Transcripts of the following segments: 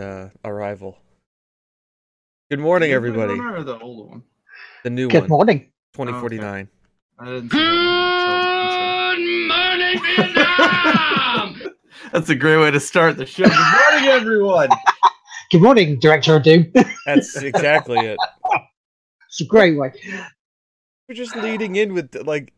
and uh, Arrival. Good morning, everybody. one Or the old one? The new Good one, morning. 2049. I didn't see that one, so I'm concerned. That's a great way to start the show. Good morning, everyone. Good morning, Director of Doom. That's exactly it. it's a great way. We're just leading in with like,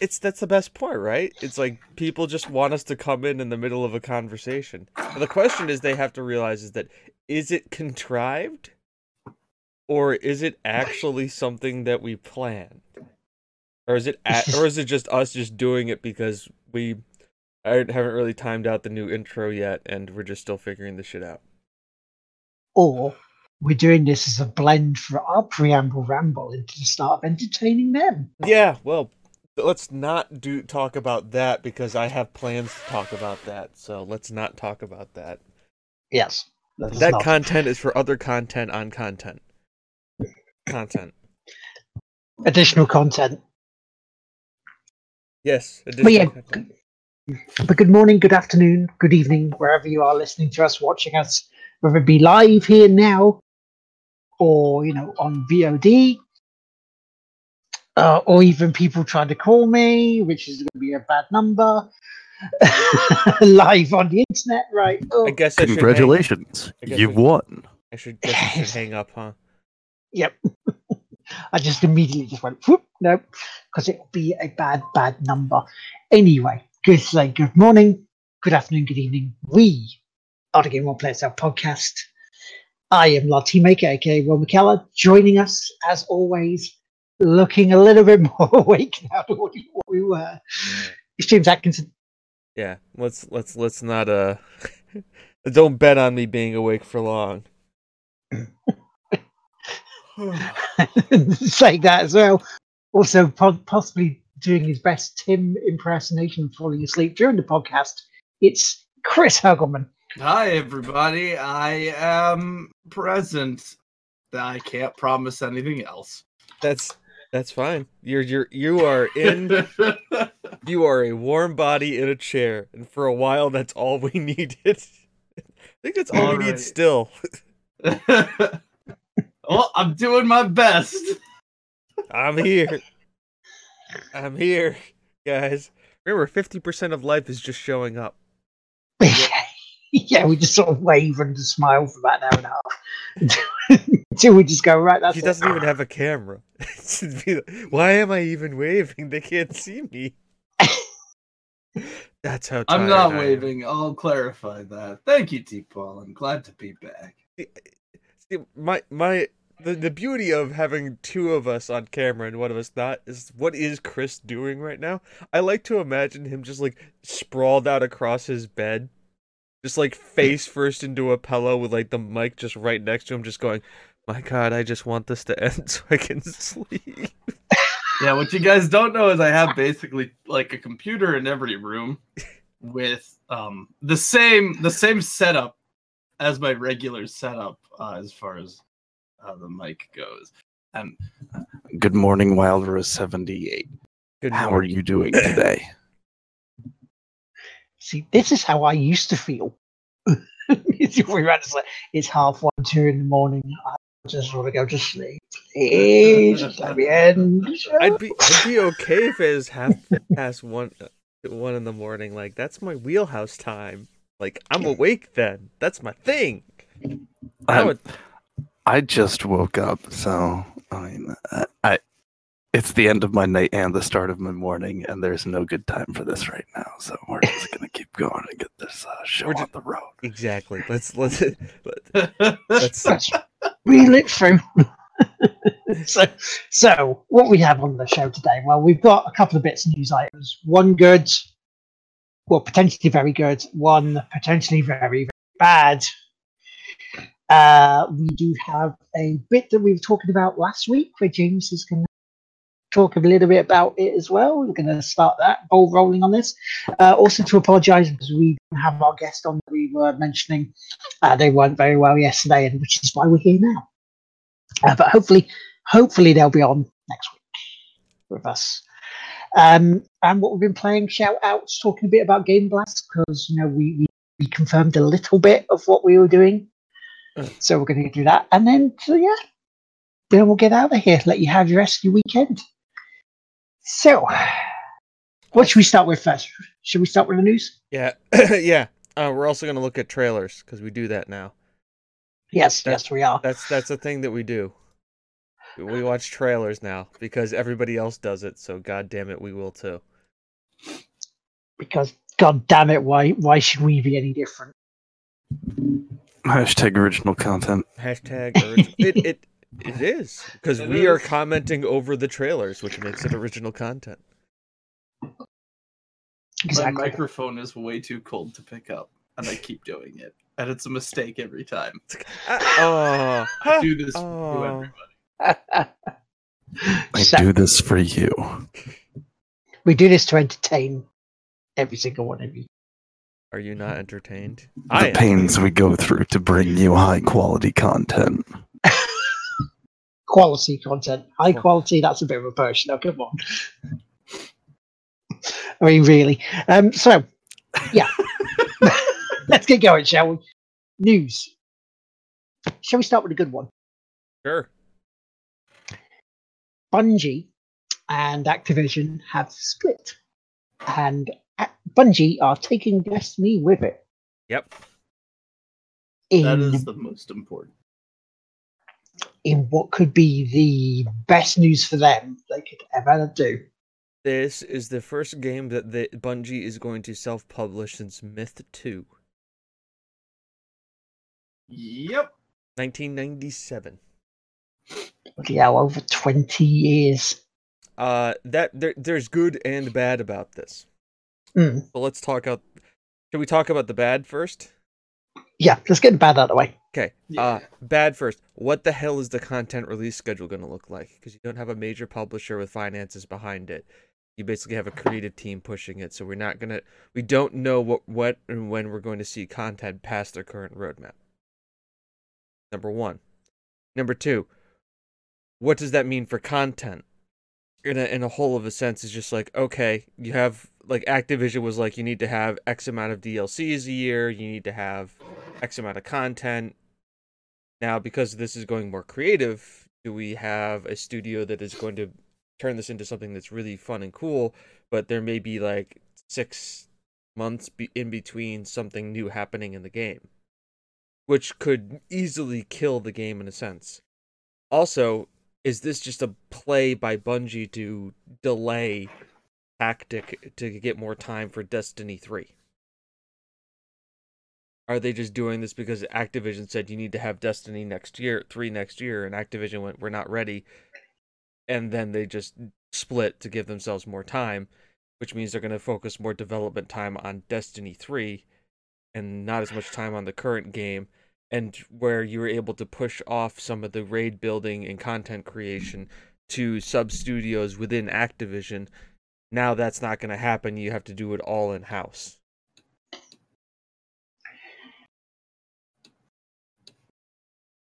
it's that's the best point, right? It's like people just want us to come in in the middle of a conversation. The question is, they have to realize is that is it contrived, or is it actually something that we planned, or is it a- or is it just us just doing it because we I haven't really timed out the new intro yet, and we're just still figuring this shit out. Or we're doing this as a blend for our preamble ramble into the start of entertaining them. Yeah, well, let's not do talk about that because I have plans to talk about that. So let's not talk about that. Yes. That not- content is for other content on content. Content. additional content. Yes. But yeah, content. but good morning, good afternoon, good evening, wherever you are listening to us, watching us, whether it be live here now or, you know, on VOD. Uh, or even people trying to call me, which is going to be a bad number. live on the internet, right? Oh, I guess I Congratulations, I guess you we- won. I should, guess I should hang up, huh? Yep. I just immediately just went, whoop, nope, because it will be a bad, bad number. Anyway, good say good morning, good afternoon, good evening. We are the Game One Player Self podcast. I am Lardteamaker, aka Will McKellar, joining us as always, looking a little bit more awake now than what we- what we were. It's James Atkinson. Yeah. Let's let's let's not uh don't bet on me being awake for long. saying that as well. Also, po- possibly doing his best Tim impersonation and falling asleep during the podcast. It's Chris Hagelman. Hi, everybody. I am present. I can't promise anything else. That's that's fine. You're you're you are in You are a warm body in a chair, and for a while, that's all we needed. I think that's all we need still. well, I'm doing my best. I'm here. I'm here, guys. Remember, fifty percent of life is just showing up. yeah, we just sort of wave and just smile for about an hour and a half until we just go right. That's He doesn't even have a camera. Like, Why am I even waving? They can't see me. That's how. I'm not I am. waving. I'll clarify that. Thank you, T Paul. I'm glad to be back. See, my my the, the beauty of having two of us on camera and one of us not is what is Chris doing right now? I like to imagine him just like sprawled out across his bed, just like face first into a pillow with like the mic just right next to him, just going, "My God, I just want this to end so I can sleep." Yeah, what you guys don't know is I have basically like a computer in every room with um the same the same setup as my regular setup uh, as far as uh, the mic goes. Um, Good morning, Wild Rose 78. Good How are you doing today? See, this is how I used to feel. it's, we ran to say, it's half one, two in the morning. I just want to go to sleep. Please, just let me end. I'd be I'd be okay if it was half past one uh, one in the morning. Like that's my wheelhouse time. Like I'm awake then. That's my thing. I, it- I just woke up, so I mean, I, I it's the end of my night and the start of my morning, and there's no good time for this right now. So we're just gonna keep going and get this uh, show We're on the road. exactly. Let's let's let, let's Let's reel it through. so, so what we have on the show today? Well, we've got a couple of bits of news items. One good, well, potentially very good. One potentially very, very bad. Uh, we do have a bit that we were talking about last week, where James is going talk a little bit about it as well. We're going to start that ball rolling on this. Uh, also, to apologise because we didn't have our guest on that we were mentioning. Uh, they weren't very well yesterday, and which is why we're here now. Uh, but hopefully, hopefully they'll be on next week with us. Um, and what we've been playing, shout outs, talking a bit about Game Blast because you know we, we reconfirmed a little bit of what we were doing. Mm. So we're going to do that, and then so yeah, then we'll get out of here. Let you have your rest of your weekend. So, what should we start with first? Should we start with the news? Yeah, yeah. Uh, we're also gonna look at trailers because we do that now. Yes, That- yes, we are. That's that's a thing that we do. We watch trailers now because everybody else does it. So god damn it, we will too. Because God damn it, why why should we be any different? Hashtag original content. Hashtag urge. it it it is because It we are commenting over the trailers, which makes it original content. My microphone is way too cold to pick up, and I keep doing it, and it's a mistake every time. Ah, oh, I do this for Oh. you, everybody. I do this for you. we do this to entertain every single one of you. are you not entertained? The I am. pains we go through to bring you high quality content. Quality content, high quality. That's a bit of a push. Now, come on. I mean, really. Um. So, yeah. Let's get going, shall we? News. Shall we start with a good one? Sure. Bungie and Activision have split, and Bungie are taking Destiny with it. Yep. In, That is the most important. In what could be the best news for them they could ever do. This is the first game that the Bungie is going to self-publish since Myth 2, Yep. 1997. Bloody hell, over 20 years. Uh, that there, there's good and bad about this. Mm. So let's talk out. Should we talk about the bad first? Yeah, let's get the bad out of the way. Okay. Uh, bad first. What the hell is the content release schedule going to look like? Because you don't have a major publisher with finances behind it. You basically have a creative team pushing it. So we're not gonna. We don't know what what and when we're going to see content past their current roadmap. Number one. Number two. What does that mean for content? In a in a whole of a sense, is just like okay, you have like Activision was like you need to have X amount of DLCs a year. You need to have X amount of content. Now, because this is going more creative, do we have a studio that is going to turn this into something that's really fun and cool? But there may be like six months be- in between something new happening in the game, which could easily kill the game in a sense. Also, is this just a play by Bungie to delay tactic to get more time for Destiny 3? Are they just doing this because Activision said you need to have Destiny next year, 3 next year and Activision went we're not ready and then they just split to give themselves more time, which means they're going to focus more development time on Destiny 3 and not as much time on the current game and where you were able to push off some of the raid building and content creation to sub studios within Activision. Now that's not going to happen. You have to do it all in house.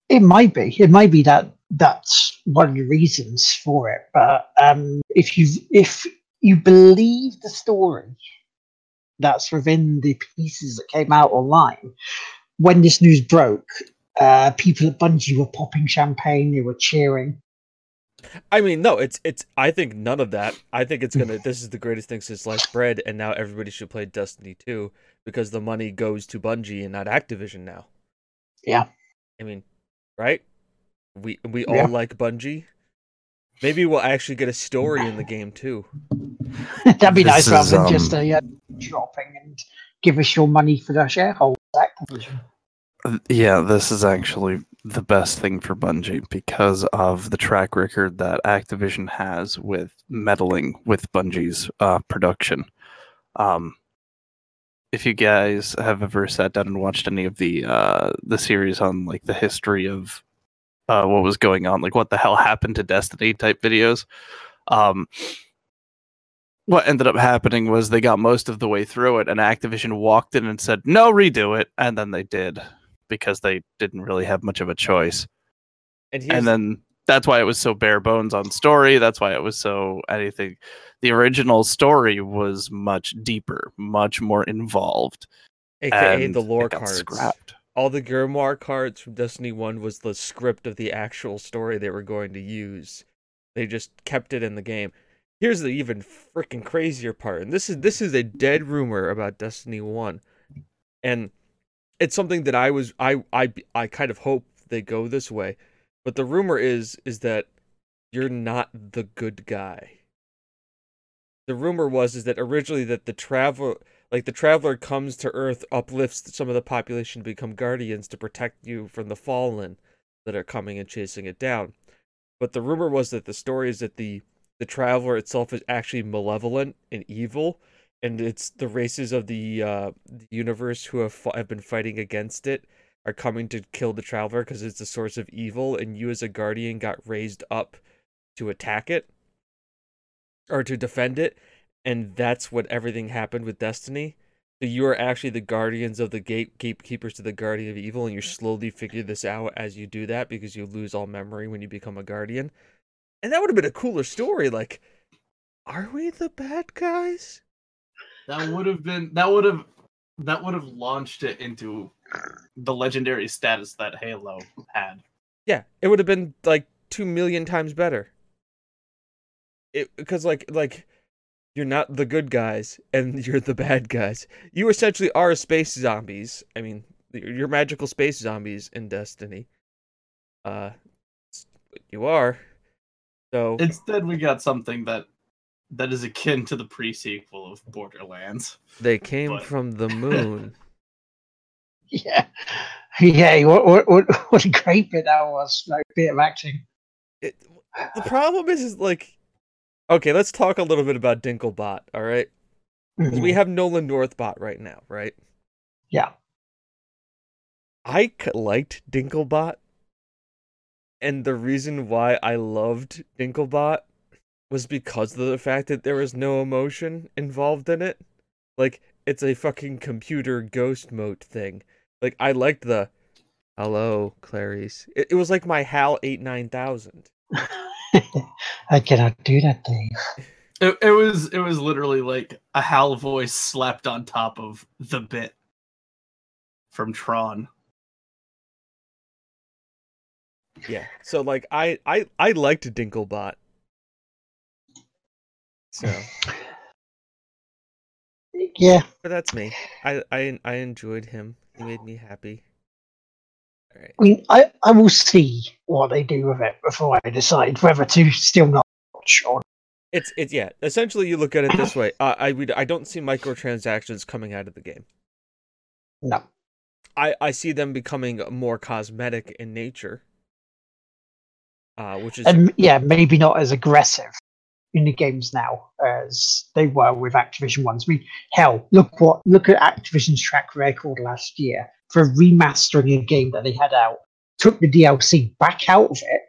It might be. It might be that that's one of the reasons for it. But um, if you if you believe the story that's within the pieces that came out online, when this news broke, uh, people at Bungie were popping champagne. They were cheering. I mean, no, it's it's. I think none of that. I think it's gonna. this is the greatest thing since sliced bread, and now everybody should play Destiny 2 because the money goes to Bungie and not Activision now. Yeah. I mean, right? We we Yeah. all like Bungie. Maybe we'll actually get a story in the game too. That'd be This nice rather than um, just a uh, dropping and give us your money for the shareholders. Yeah, this is actually the best thing for Bungie because of the track record that Activision has with meddling with Bungie's uh, production. Um, if you guys have ever sat down and watched any of the uh, the series on like the history of uh, what was going on, like what the hell happened to Destiny type videos, um, what ended up happening was they got most of the way through it, and Activision walked in and said, "No, redo it," and then they did because they didn't really have much of a choice. And And then that's why it was so bare bones on story. That's why it was so anything. The original story was much deeper, much more involved. aka the lore cards. scrapped. All the Grimoire cards from Destiny 1 was the script of the actual story they were going to use. They just kept it in the game. Here's the even freaking crazier part. And this is this is a dead rumor about Destiny 1. And it's something that I was I I I kind of hope they go this way. But the rumor is is that you're not the good guy. The rumor was is that originally that the travel like the traveler comes to earth uplifts some of the population to become guardians to protect you from the fallen that are coming and chasing it down. But the rumor was that the story is that the the traveler itself is actually malevolent and evil and it's the races of the uh the universe who have have been fighting against it are coming to kill the traveler because it's the source of evil and you as a guardian got raised up to attack it or to defend it and that's what everything happened with destiny. So you are actually the guardians of the gate gatekeepers to the guardian of evil and you slowly figure this out as you do that because you lose all memory when you become a guardian. And that would have been a cooler story like are we the bad guys? That would have been that would have that would have launched it into the legendary status that Halo had. Yeah, it would have been like two million times better. It because like like you're not the good guys and you're the bad guys. You essentially are space zombies. I mean, you're magical space zombies in Destiny. Uh, you are. So Instead, we got something that that is akin to the pre-sequel of Borderlands. they came but- from the moon. Yeah, yeah. What, what, what, what a great bit that was! Like bit of acting. it, the problem is, is like, okay, let's talk a little bit about Dinklebot. All right? we Mhm. have Nolan Northbot right now, right? Yeah. I liked Dinklebot, and the reason why I loved Dinklebot was because of the fact that there was no emotion involved in it. Like it's a fucking computer ghost mode thing. Like I liked the hello Clarice. It, it was like my HAL eight nine thousand. I cannot do that, thing. It, it was it was literally like a Hal voice slapped on top of the bit from Tron. Yeah. So like I I I liked Dinklebot. So, Yeah, but that's me. I I I enjoyed him. He made me happy. All right. I mean, I, I will see what they do with it before I decide whether to still not watch or It's it's yeah. Essentially, you look at it this way. Uh, I would I don't see microtransactions coming out of the game. no. I I see them becoming more cosmetic in nature. Uh, which is And yeah, maybe not as aggressive in the games now as they were with Activision ones. I mean, hell, look what look at Activision's track record last year for remastering a game that they had out, took the DLC back out of it,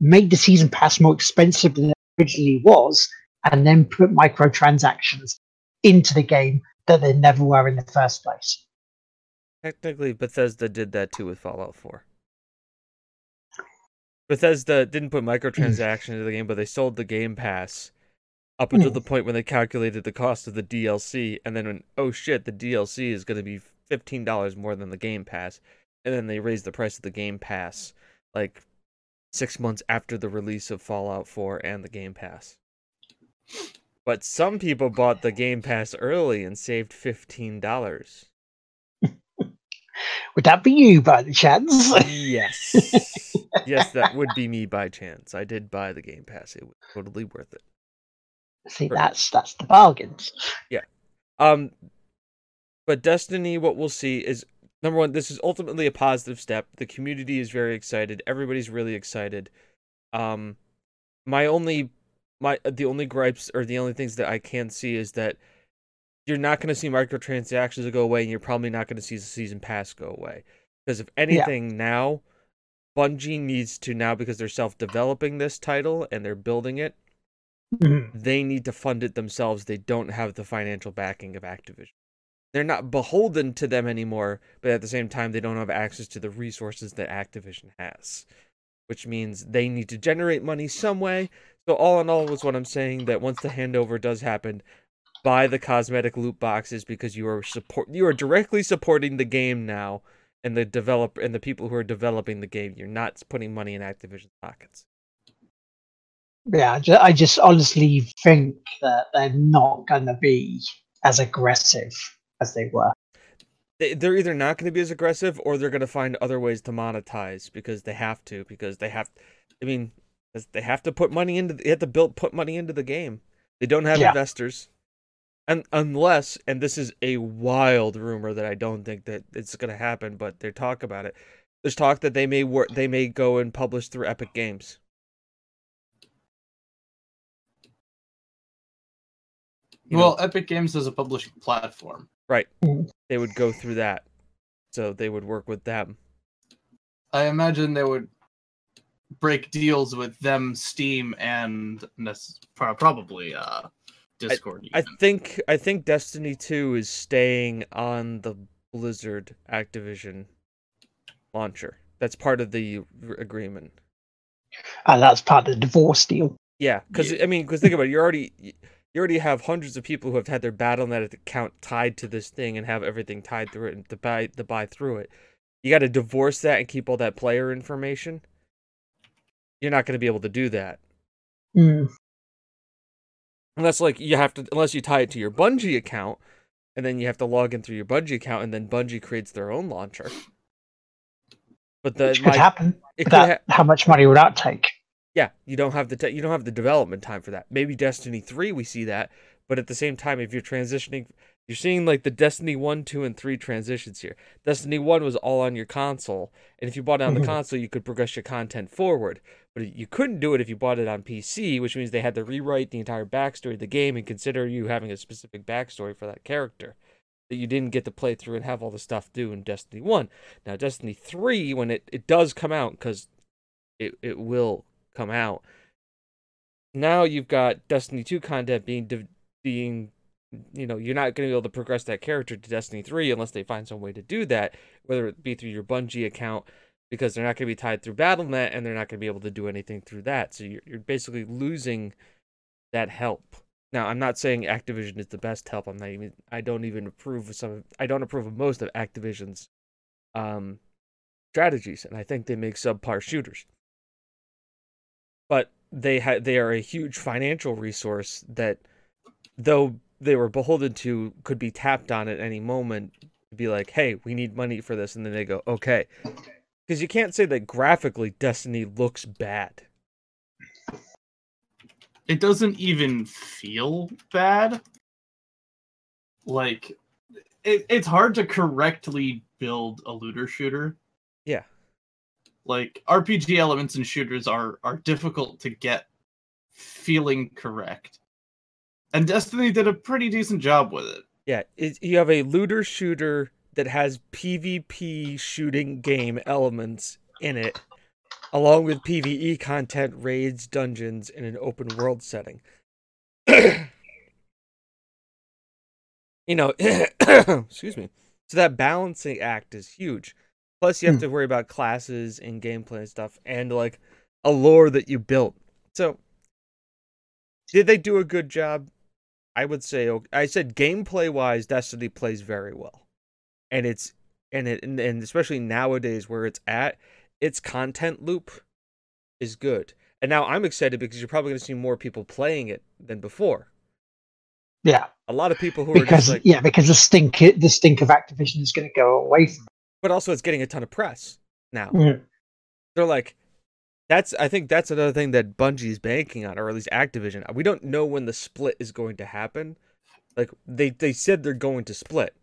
made the season pass more expensive than it originally was, and then put microtransactions into the game that they never were in the first place. technically Bethesda did that too with Fallout 4. Bethesda didn't put microtransactions into the game, but they sold the Game Pass up until Mm. the point when they calculated the cost of the DLC, and then when oh shit, the DLC is going to be fifteen dollars more than the Game Pass, and then they raised the price of the Game Pass like six months after the release of Fallout 4 and the Game Pass. But some people bought the Game Pass early and saved fifteen dollars. Would that be you by the chance? Yes. yes, that would be me by chance. I did buy the Game Pass. It was totally worth it. See, that's that's the bargains. Yeah. Um but Destiny what we'll see is number 1 this is ultimately a positive step. The community is very excited. Everybody's really excited. Um my only my the only gripes or the only things that I can see is that you're not going to see microtransactions go away and you're probably not going to see the season pass go away. Because if anything now Bungie needs to now because they're self-developing this title and they're building it Mhm. they need to fund it themselves. They don't have the financial backing of Activision. They're not beholden to them anymore, but at the same time, they don't have access to the resources that Activision has, which means they need to generate money some way. So, all in all, was what I'm saying that once the handover does happen, buy the cosmetic loot boxes because you are support you are directly supporting the game now and the developer and the people who are developing the game. You're not putting money in Activision's pockets. Yeah, I just honestly think that they're not going to be as aggressive as they were. They- They're either not going to be as aggressive or they're going to find other ways to monetize because they have to because they have I mean they have to put money into they have to build put money into the game. They don't have Yeah. investors. And unless and this is a wild rumor that I don't think that it's going to happen but they talk about it. There's talk that they may work they may go and publish through Epic Games. You know- well, Epic Games is a publishing platform. Right. They would go through that. So they would work with them. I imagine they would break deals with them, Steam, and probably uh, Discord. I even. think I think Destiny 2 is staying on the Blizzard Activision launcher. That's part of the agreement. And that's part of the divorce deal. Yeah, cuz Yeah. I mean, cuz think about it, you already you already have hundreds of people who have had their BattleNet account tied to this thing and have everything tied through it and to buy to buy through it. You got to divorce that and keep all that player information. You're not going to be able to do that. Mm. Unless like you have to unless you tie it to your Bungie account and then you have to log in through your Bungie account and then Bungie creates their own launcher. But the Which could my- happen. it could that, ha- how much money would that take? yeah, you don't have the te- you don't have the development time for that. Maybe Destiny 3 we see that, but at the same time if you're transitioning you're seeing like the Destiny 1, 2 and 3 transitions here. Destiny 1 was all on your console, and if you bought it on the mm-hmm. console you could progress your content forward. But you couldn't do it if you bought it on PC, which means they had to rewrite the entire backstory of the game and consider you having a specific backstory for that character that you didn't get to play through and have all the stuff do in Destiny 1. Now, Destiny 3, when it, it does come out, because it, it will come out, now you've got Destiny 2 content being, div- being you know, you're not going to be able to progress that character to Destiny 3 unless they find some way to do that, whether it be through your Bungie account because they're not going to be tied through BattleNet and they're not going to be able to do anything through that. So you're, you're basically losing that help. Now, I'm not saying Activision is the best help. I'm not even. I don't even approve of some. I don't approve of most of Activision's um, strategies, and I think they make subpar shooters. But they ha- they are a huge financial resource that, though they were beholden to, could be tapped on at any moment to be like, "Hey, we need money for this," and then they go, "Okay." Because you can't say that graphically Destiny looks bad. it doesn't even feel bad. Like, it, it's hard to correctly build a looter shooter. Yeah. Like RPG elements in shooters are are difficult to get feeling correct. And Destiny did a pretty decent job with it. Yeah, it, you have a looter shooter that has PvP shooting game elements in it, along with PvE content, raids, dungeons, in an open world setting. you know, excuse me. So that balancing act is huge. Plus, you have Hmm. to worry about classes and gameplay and stuff, and like a lore that you built. So, did they do a good job? I would say I said gameplay wise, Destiny plays very well, and it's and it and, and especially nowadays where it's at, its content loop is good. And now I'm excited because you're probably going to see more people playing it than before. Yeah, A lot of people who are because like, yeah, because the stink the stink of Activision is going to go away from. but also it's getting a ton of press now. Mm. They're like, that's I think that's another thing that Bungie's banking on, or at least Activision. We don't know when the split is going to happen. Like they they said they're going to split.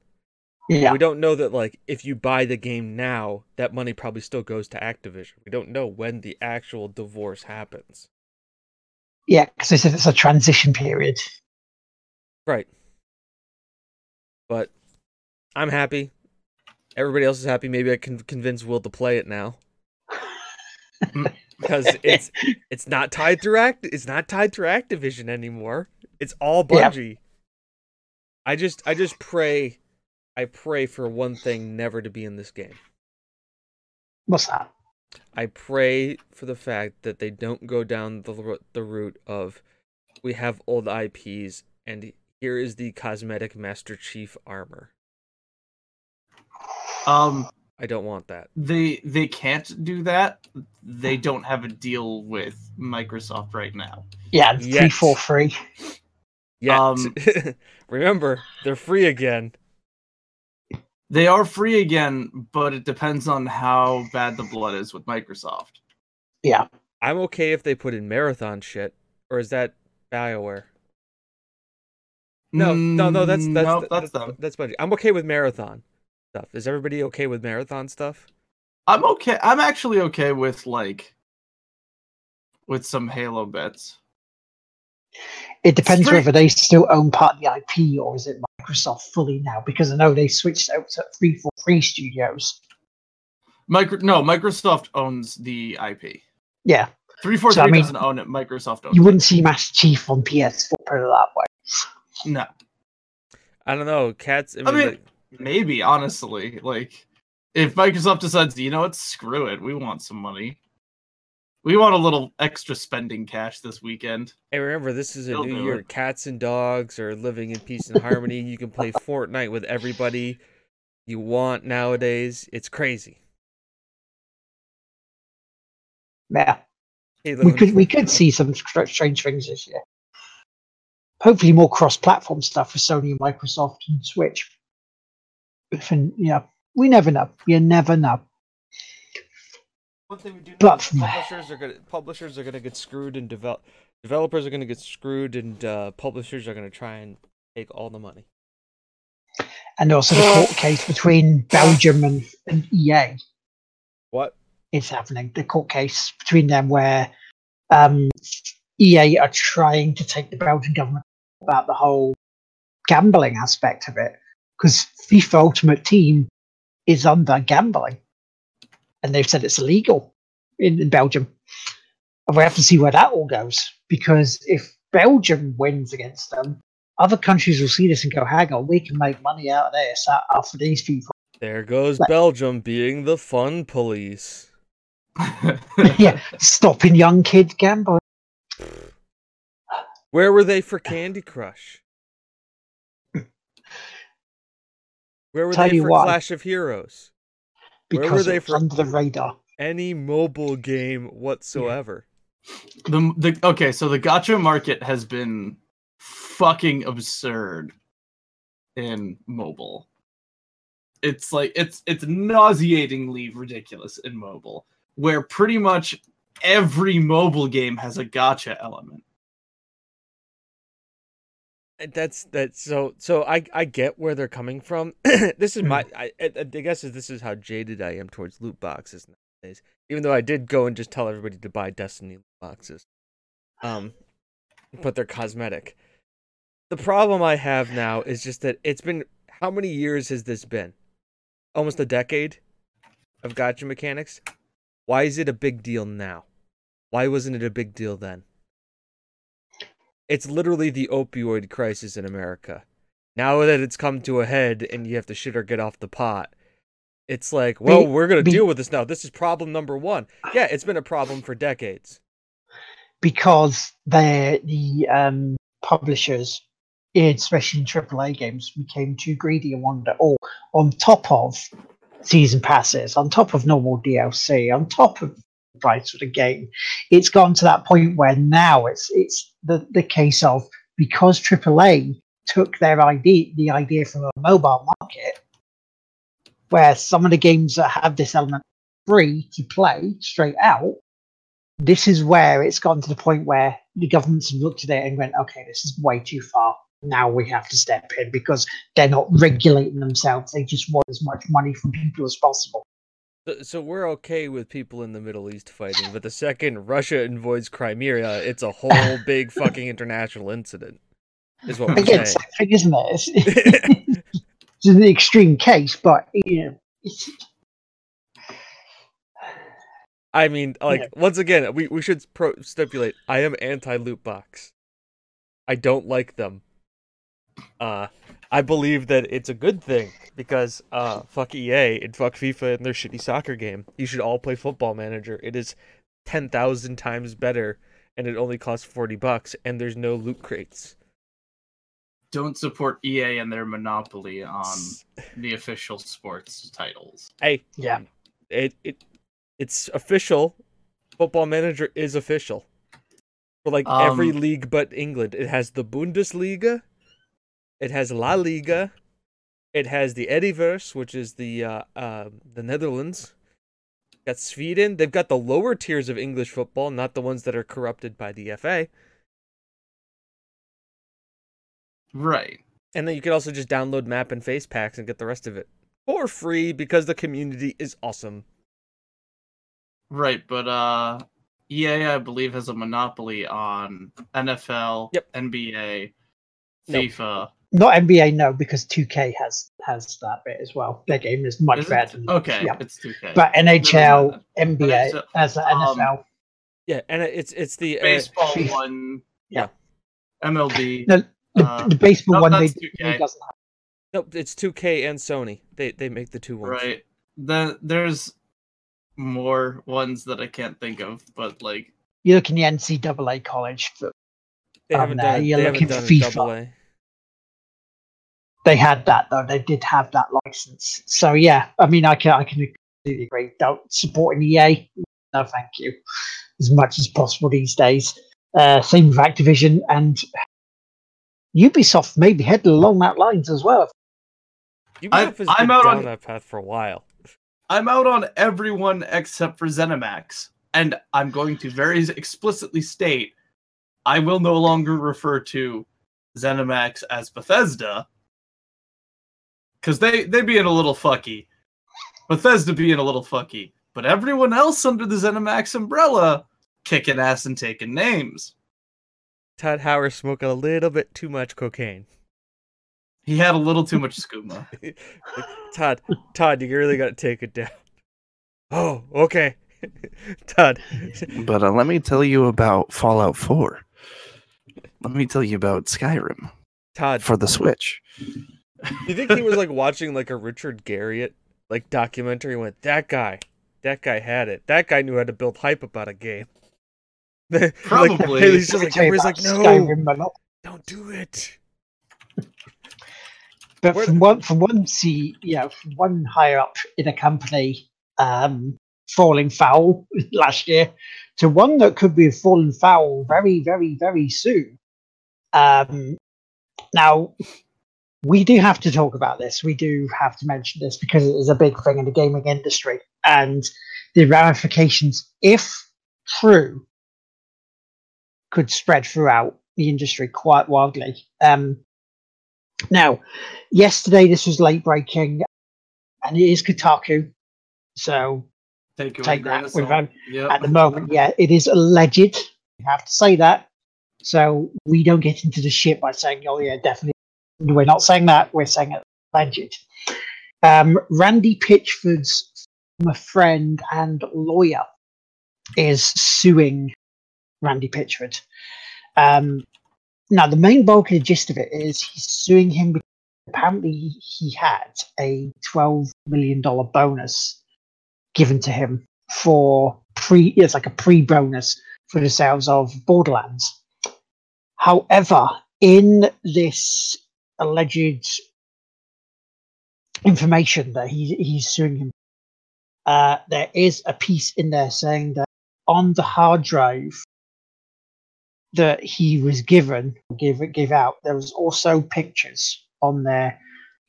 Yeah, We don't know that like if you buy the game now, that money probably still goes to Activision. We don't know when the actual divorce happens. yeah, because they said it's a transition period. Right. But I'm happy. Everybody else is happy. Maybe I can convince Will to play it now. Because it's it's not tied through act it's not tied through Activision anymore. It's all Yeah. Bungie. I just I just pray I pray for one thing never to be in this game. What's that? I pray for the fact that they don't go down the the route of we have old IPs and Here is the cosmetic Master Chief armor. Um, I don't want that. they they can't do that. They don't have a deal with Microsoft right now. Yeah, Yet. three four three. Yet. Um, Remember, they're free again. They are free again, but it depends on how bad the blood is with Microsoft. Yeah, I'm okay if they put in marathon shit, or is that Bioware? No, no, no. That's Mm, that's nope, that's that's them. that's Bungie. I'm okay with marathon stuff. Is everybody okay with marathon stuff? I'm okay. I'm actually okay with like with some Halo bits. it depends Straight- whether they still own part of the IP or is it Microsoft fully now? Because I know they switched out to three four three studios. Micro no, Microsoft owns the IP. Yeah, 343 So, I mean, doesn't own it. Microsoft owns you wouldn't see Master Chief on PS4 put it that way. No, I don't know. Cats. I mean, I mean, like, maybe honestly, like if Microsoft decides, you know what, screw it, we want some money. We want a little extra spending cash this weekend. hey, remember this is a They'll new year. it. Cats and dogs are living in peace and harmony. You can play Fortnite with everybody you want nowadays. It's crazy. Yeah, Hey, we could we could see some strange things this year. Hopefully, more cross-platform stuff for Sony and Microsoft and Switch. Yeah, we never know. You never know. One thing we do know But- is publishers are gonna publishers are gonna get screwed and develop developers are gonna get screwed and uh, publishers are gonna try and take all the money. And also the court case between Belgium and, and EA What? is happening. The court case between them where um, EA are trying to take the Belgian government about the whole gambling aspect of it because FIFA Ultimate Team is under gambling, and they've said it's illegal in, in Belgium. And we have to see where that all goes because if Belgium wins against them, other countries will see this and go, "Hang on, we can make money out of this out out for these people." There goes Like- Belgium being the fun police. yeah, stopping young kids gambling. Where were they for Candy Crush? Where were Tell they you for what. Clash of Heroes? Where were because they it's for- under the radar. Any mobile game whatsoever. the the okay, so the gacha market has been fucking absurd in mobile. It's like it's it's nauseatingly ridiculous in mobile, where pretty much every mobile game has a gacha element. That's that's so so I I get where they're coming from. this is my I I I guess is this is how jaded I am towards loot boxes nowadays. Even though I did go and just tell everybody to buy Destiny loot boxes, um, but they're cosmetic. The problem I have now is just that it's been how many years has this been? Almost a decade of gacha mechanics. Why is it a big deal now? Why wasn't it a big deal then? It's literally the opioid crisis in America. Now that it's come to a head and you have to shit or get off the pot, it's like, well, Be- we're going to deal with this now. This is problem number one. Yeah, it's been a problem for decades. because they're the um, publishers, especially in AAA games, became too greedy and wanted it all on top of season passes, on top of normal DLC, on top of the price of the game. It's gone to that point where now it's it's the, the case of because AAA took their idea the idea from a mobile market, where some of the games that have this element free to play straight out this is where it's gotten to the point where the governments have looked at it and went, okay, this is way too far. Now we have to step in because they're not regulating themselves. They just want as much money from people as possible. So, so we're okay with people in the Middle East fighting, but the second Russia invades Crimea, it's a whole big fucking international incident. Is what we're Again, saying. same thing, isn't it? It's, it's an extreme case, but you know, it's, I mean, like Yeah. once again, we, we should pro- stipulate. I am anti loot box. I don't like them. Uh, I believe that it's a good thing because uh, fuck EA and fuck FIFA and their shitty soccer game. You should all play Football Manager. It is ten thousand times better, and it only costs forty bucks, and there's no loot crates. don't support EA and their monopoly on the official sports titles. Hey, Yeah. it it it's official. Football Manager is official for like every Um, league but England. It has the Bundesliga, it has La Liga, it has the Eredivisie, which is the uh, uh the Netherlands. Got Sweden. They've got the lower tiers of English football, not the ones that are corrupted by the FA. Right. And then you can also just download map and face packs and get the rest of it for free because the community is awesome. Right, but uh EA I believe has a monopoly on NFL, Yep. NBA, Nope. FIFA. Not NBA, no, because 2K has has that bit as well. Their game is much Is better. Than, Okay, Yeah. it's 2K. But NHL, NBA, that. as the Um, NFL. Yeah, and it's it's the uh, baseball FIFA. one. Yeah. MLB. No, the, uh, the baseball no, one they, that's 2K. they doesn't have. no, it's 2K and Sony. They they make the two ones. Right. Then there's more ones that I can't think of, but like You look in the NCAA college, for, They haven't no, done. you're They haven't looking done for a FIFA. Double A. they had that though. They did have that license. So yeah, I mean, I can I can completely agree. Don't supporting EA. No, thank you. As much as possible these days. Uh, same with Activision and Ubisoft. Maybe headed along that lines as well. Ubisoft has I'm been out down on- that path for a while. I'm out on everyone except for ZeniMax, and I'm going to very explicitly state I will no longer refer to ZeniMax as Bethesda because they they being a little fucky, Bethesda being a little fucky, but everyone else under the ZeniMax umbrella kicking ass and taking names. Todd Howard smoking a little bit too much cocaine. He had a little too much skooma. Todd, Todd, you really got to take it down. Oh, okay. Todd, But uh, let me tell you about Fallout 4. Let me tell you about Skyrim Todd, for the Switch. Do you think he was like watching like a Richard Garriott like documentary? and Went that guy, that guy had it. That guy knew how to build hype about a game. Like, Probably. he's just like, tell everybody's like, no, Skyrim, don't do it. But Where- from one from one see, you know, from one higher up in a company um, falling foul last year to one that could be falling foul very, very, very soon. Um, now, we do have to talk about this. We do have to mention this because it is a big thing in the gaming industry and the ramifications, if true, could spread throughout the industry quite wildly. Um, now, yesterday this was late breaking, and it is Kotaku. So Take, Take that with. Yep. at the moment, yeah, it is alleged. You have to say that. So we don't get into the shit by saying, "Oh yeah, definitely." We're not saying that. We're saying it alleged. Um, Randy Pitchford's former friend and lawyer is suing Randy Pitchford. Um, now, the main bulk of the gist of it is he's suing him because apparently he had a $12 million bonus given to him for pre, it's like a pre bonus for the sales of Borderlands. However, in this alleged information that he, he's suing him, uh, there is a piece in there saying that on the hard drive that he was given, give give out, there was also pictures on there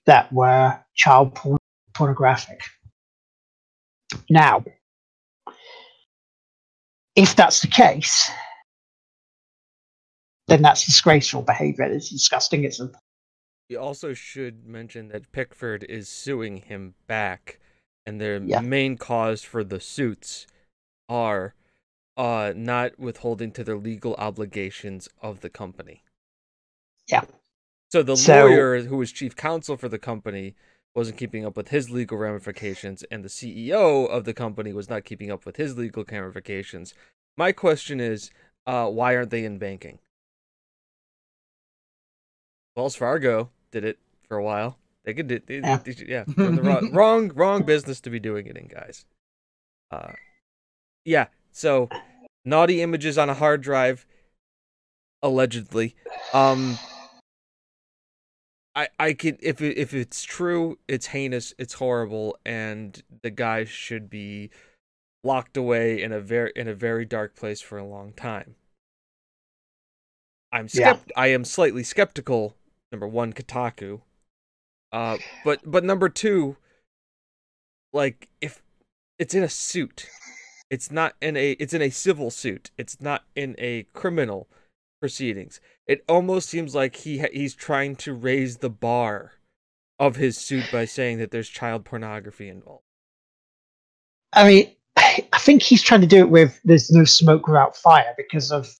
that were child porn- pornographic. Now, if that's the case, then that's disgraceful behavior. It's disgusting. It's We also should mention that Pitchford is suing him back, and their Yeah. main cause for the suits are uh not withholding to their legal obligations of the company. Yeah. So the So- lawyer who was chief counsel for the company wasn't keeping up with his legal ramifications, and the CEO of the company was not keeping up with his legal ramifications. My question is, uh, why aren't they in banking? Wells Fargo did it for a while. They could do, they, Yeah. they yeah, the wrong, wrong, wrong business to be doing it in, guys. Uh, yeah. So, naughty images on a hard drive, allegedly. Um, I I can if it, if it's true, it's heinous, it's horrible, and the guy should be locked away in a very in a very dark place for a long time. I'm Yeah. I am slightly skeptical. Number one, Kotaku. Uh, but but number two, like if it's in a suit, it's not in a it's in a civil suit. It's not in a criminal proceedings. It almost seems like he ha- he's trying to raise the bar of his suit by saying that there's child pornography involved. I mean, I think he's trying to do it with "There's no smoke without fire" because of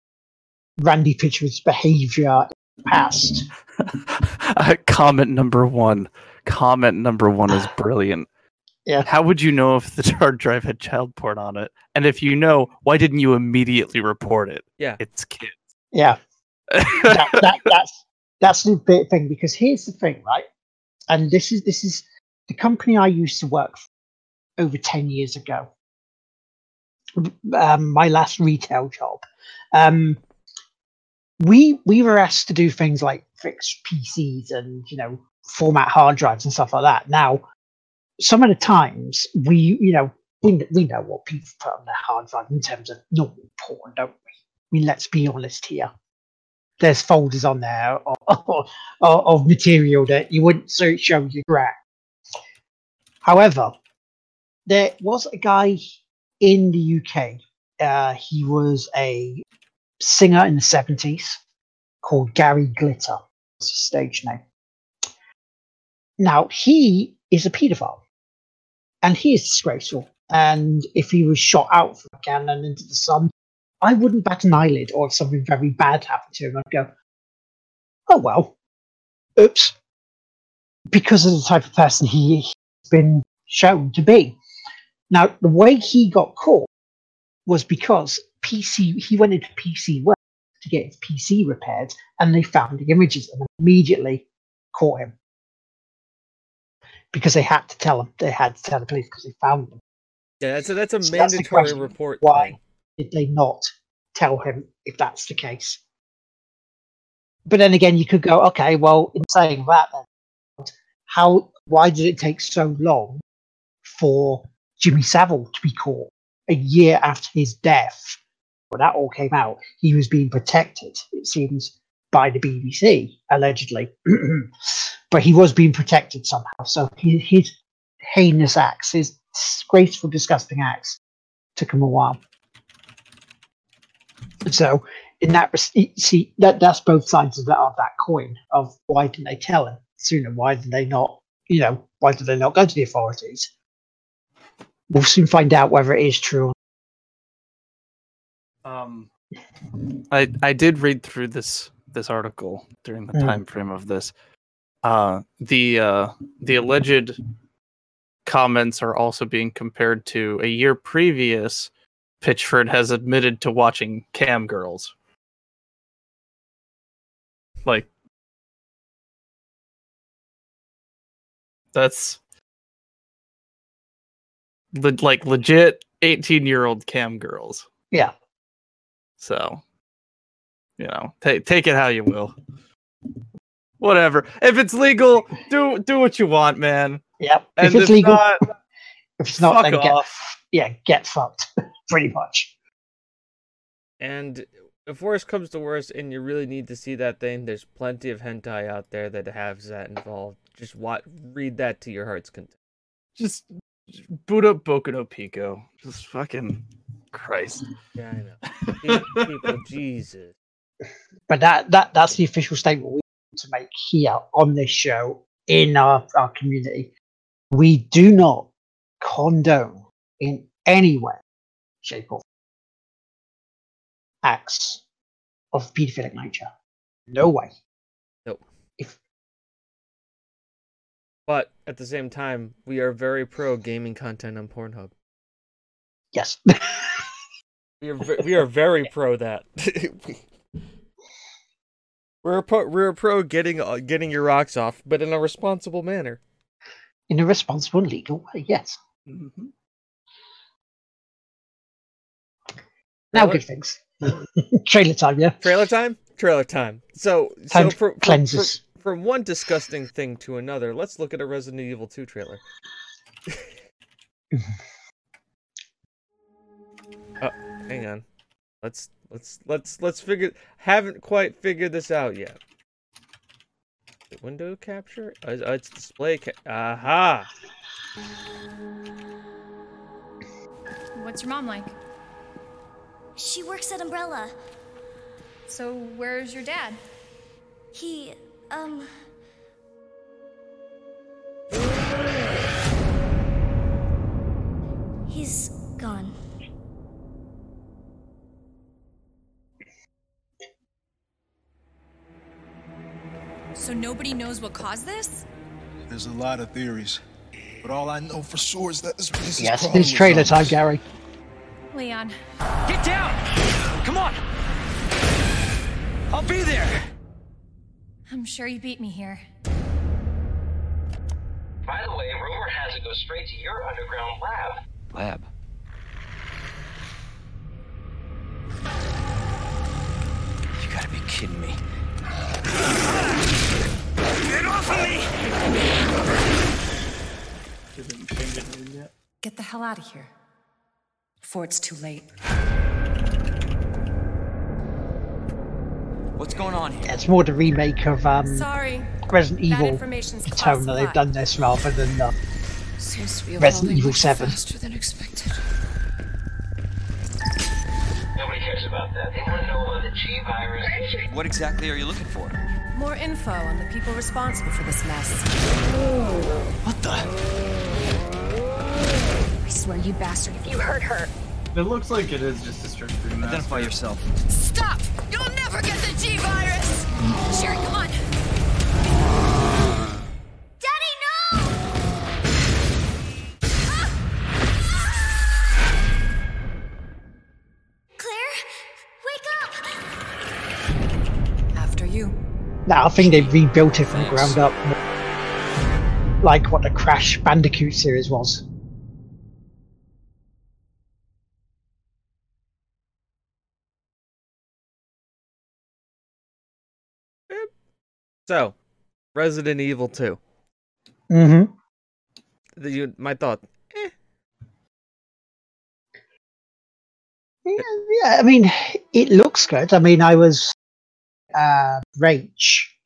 Randy Pitchford's the past. Uh, comment number one. Comment number one is brilliant. Yeah. How would you know if the hard drive had child porn on it? And if you know, why didn't you immediately report it? Yeah. It's kids. Yeah, that, that, that's that's the big thing because here's the thing, right? And this is this is the company I used to work for over ten years ago. Um, my last retail job. Um, we we were asked to do things like fix PCs and you know format hard drives and stuff like that. Now, some of the times we you know we, we know what people put on their hard drive in terms of normal porn, don't we? I mean, let's be honest here. There's folders on there of, of, of material that you wouldn't show your gram. However, there was a guy in the UK. Uh, he was a singer in the 70s called Gary Glitter. That's his stage name. Now, he is a paedophile and he is disgraceful. And if he was shot out from a cannon into the sun, I wouldn't bat an eyelid, or if something very bad happened to him, I'd go, oh well, oops. Because of the type of person he's been shown to be. Now, the way he got caught was because PC, he went into PC World to get his PC repaired, and they found the images and immediately caught him. Because they had to tell him, they had to tell the police because they found them. Yeah, that's a that's a So that's mandatory question. report. Why? thing. did they not tell him if that's the case? But then again, you could go, okay, well, in saying that, then, how? Why did it take so long for Jimmy Savile to be caught a year after his death? When that all came out, he was being protected. It seems by the BBC allegedly, but he was being protected somehow. So his, his heinous acts, his disgraceful, disgusting acts, took him a while. So in that see that that's both sides of that of that coin of why didn't they tell him sooner? Why did they not? You know, why did they not go to the authorities? We'll soon find out whether it is true. Um, I I did read through this this article during the Mm. time frame of this. Uh, the uh, the alleged comments are also being compared to a year previous. Pitchford has admitted to watching cam girls. Like that's le- like legit 18 year old cam girls. Yeah, So, you know, take take it how you will. Whatever. If it's legal, do do what you want, man. yep. And if it's legal, not, if it's not, fuck then get off. yeah, get fucked. Pretty much. And if worse comes to worse, and you really need to see that thing, there's plenty of hentai out there that has that involved. Just what read that to your heart's content. just boot up Boku no Pico. Just fucking Christ. Yeah, I know. People, Jesus. But that that that's the official statement we want to make here on this show in our, our community. We do not condone in any way, shape, or acts of pedophilic nature. No way. Nope. If But at the same time, we are very pro gaming content on Pornhub. yes. We are ve- we are very pro that. we're pro, we're pro getting uh, getting your rocks off, but in a responsible manner. in a responsible legal way, yes. Mhm. Now good things. Trailer time, yeah. Trailer time. Trailer time. So Time so for, for, cleanses. for from one disgusting thing to another, let's look at a Resident Evil 2 trailer. oh, hang on. Let's let's let's let's figure haven't quite figured this out yet. Is it Window capture? Uh, uh, it's display ca- Aha! What's your mom like? She works at Umbrella. So, where's your dad? He, um. He's gone. So, nobody knows what caused this? There's a lot of theories, but all I know for sure is that this place is Yes, crawling it's with trailer time. Gary. Leon. Get down! Come on! I'll be there! I'm sure you beat me here. By the way, rumor has it goes straight to your underground lab. Lab. You gotta be kidding me. Get off of me! Didn't change it in yet. Get the hell out of here. Before it's too late. What's going on here? It's more the remake of um, Sorry. Resident That Evil information's tone that they've done this rather than uh, Seems to be Resident Evil 7. faster than expected. Nobody cares about that. They want to know about the G virus. What exactly are you looking for? More info on the people responsible for this mess. What the? I swear, you bastard, if you hurt her. It looks like it is just a strict remaster. Identify yourself. Stop! You'll never get the G virus! Sherry, come on. No, I think they've rebuilt it from the ground up, like what the Crash Bandicoot series was. So, Resident Evil 2. Mm-hmm. The, you, my thought. Eh, Yeah, yeah, I mean, it looks good. I mean, I was uh, Rage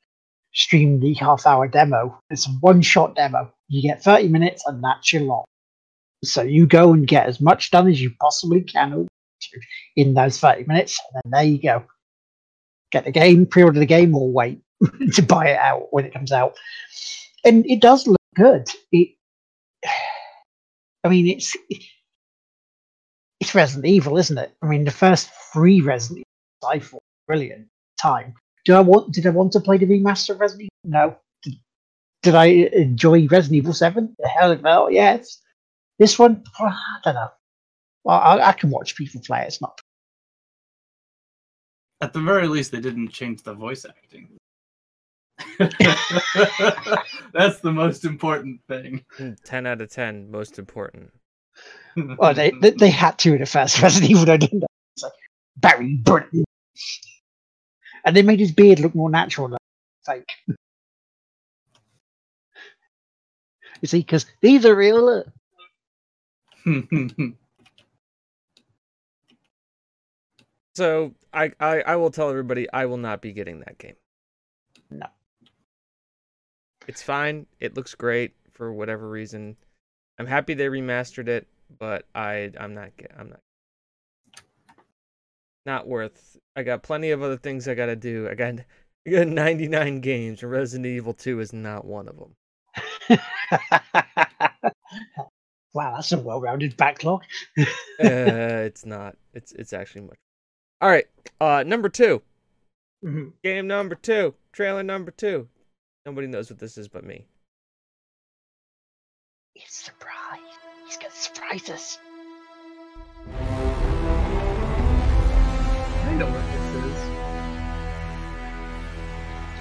streamed the half-hour demo. It's a one-shot demo. You get thirty minutes, and that's your lot. So you go and get as much done as you possibly can in those thirty minutes, and then there you go. Get the game, pre-order the game, or wait to buy it out when it comes out. And it does look good. It, I mean, it's it's Resident Evil, isn't it? I mean, the first three Resident Evil I thought brilliant time. Do I want? Did I want to play the remaster of Resident Evil? No. Did, did I enjoy Resident Evil Seven? The hell no. Yes. This one, I don't know. Well, I, I can watch people play. It's not. At the very least, they didn't change the voice acting. That's the most important thing. Hmm, 10 out of 10, most important. Well, they, they they had to in the first Resident Evil, though, didn't they? It's like Barry Burton, and they made his beard look more natural. Than fake. you see, because these are real. So, I, I, I will tell everybody I will not be getting that game. No. It's fine. It looks great for whatever reason. I'm happy they remastered it, but I I'm not I'm not not worth. I got plenty of other things I got to do. I got I got 99 games and Resident Evil 2 is not one of them. wow, that's a well-rounded backlog. uh, it's not. It's it's actually much. All right. Uh number 2. Mhm. Game number 2. Trailer number 2. Nobody knows what this is but me. It's surprise. He's gonna surprise us.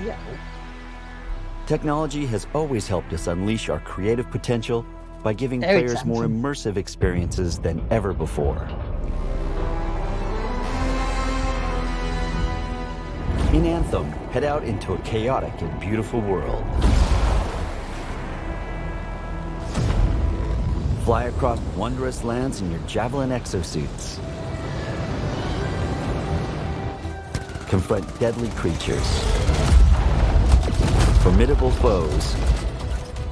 Yeah. Technology has always helped us unleash our creative potential by giving Very players more immersive experiences than ever before. In Anthem, head out into a chaotic and beautiful world. Fly across wondrous lands in your Javelin exosuits. Confront deadly creatures, formidable foes,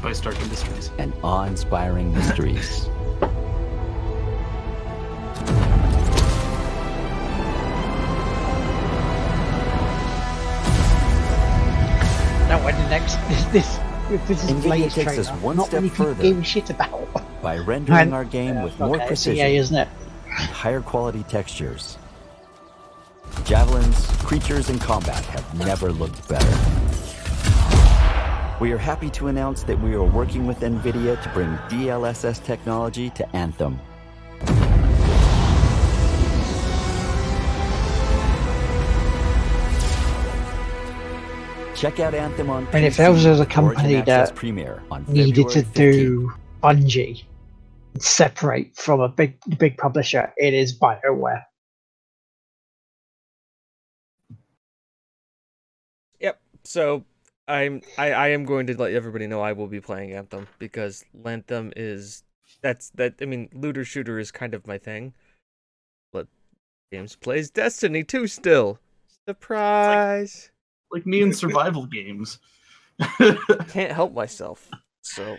By Stark Industries. and awe-inspiring mysteries. Now, when the next this this this is the NVIDIA latest takes us one not step further. gave shit about. By rendering And- our game with more okay, it's precision EA, isn't it? and higher quality textures. Javelins, creatures, and combat have never looked better. We are happy to announce that we are working with NVIDIA to bring DLSS technology to Anthem. Check out Anthem on And if PC, there was a company Access that Premiere on needed to February 15th. do Bungie and separate from a big big publisher, it is Bioware. Yep. So I'm I, I am going to let everybody know I will be playing Anthem because Anthem is that's that I mean looter shooter is kind of my thing. But James plays Destiny 2 still. Surprise. Like me in survival games. Can't help myself. So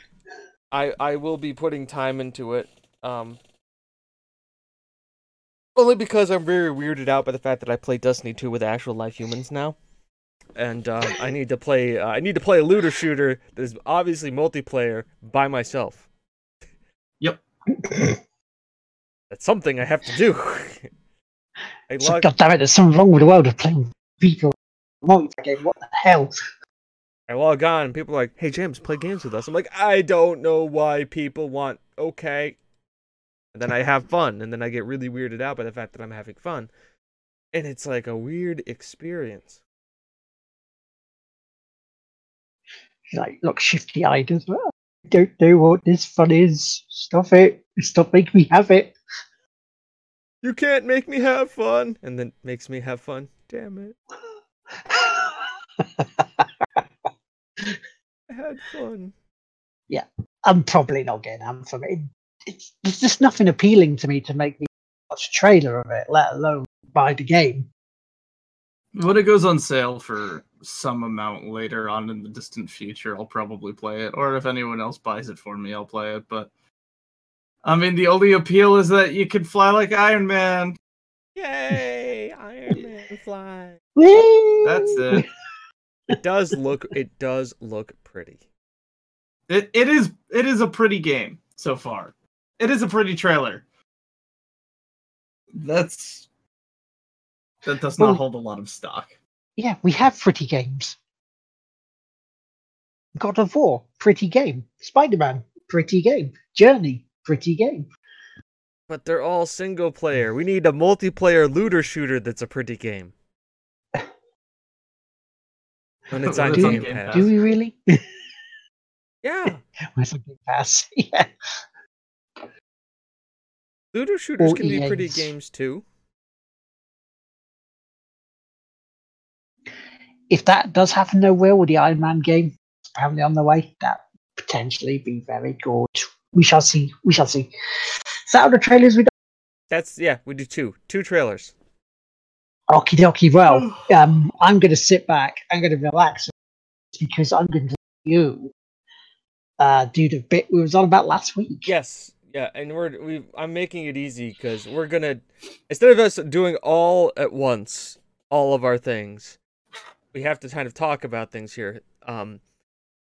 I I will be putting time into it. Um only because I'm very weirded out by the fact that I play Destiny 2 with actual life humans now. And um, I need to play uh, I need to play a looter shooter that is obviously multiplayer by myself. Yep. That's something I have to do. I So, log- God damn it, there's something wrong with the world of playing people multiplayer game. What the hell? I log on and people are like, "Hey James, play games with us." I'm like, "I don't know why people want okay." And then I have fun, and then I get really weirded out by the fact that I'm having fun, and it's like a weird experience. Like, look, shifty eyed as well. I don't know what this fun is. Stop it. Stop making me have it. You can't make me have fun, and then makes me have fun. Damn it! I had fun. yeah, I'm probably not getting Anthem. It, it's, there's just nothing appealing to me to make me watch a trailer of it, let alone buy the game. When it goes on sale for some amount later on in the distant future, I'll probably play it. Or if anyone else buys it for me, I'll play it. But I mean, the only appeal is that you can fly like Iron Man. Yay! Iron Man fly. That's it. It does look. It does look pretty. It it is it is a pretty game so far. It is a pretty trailer. That's that does not Well- hold a lot of stock. Yeah, we have pretty games. God of War, pretty game. Spider Man, pretty game. Journey, pretty game. But they're all single player. We need a multiplayer looter shooter that's a pretty game. When it's on When it's on Game Game Pass. Do we really? Yeah. Where's the Game Pass? yeah. Looter shooters Or can be pretty games too. If that does happen nowhere with the Iron Man game apparently on the way, that potentially be very good. We shall see. We shall see. Is that all the trailers we got? That's yeah, we do two. Two trailers. Okie dokie. Well, um, I'm going to sit back. I'm going to relax because I'm going to you uh, do the bit we was on about last week. Yes. Yeah, and we're we I'm making it easy because we're gonna instead of us doing all at once, all of our things, we have to kind of talk about things here. Um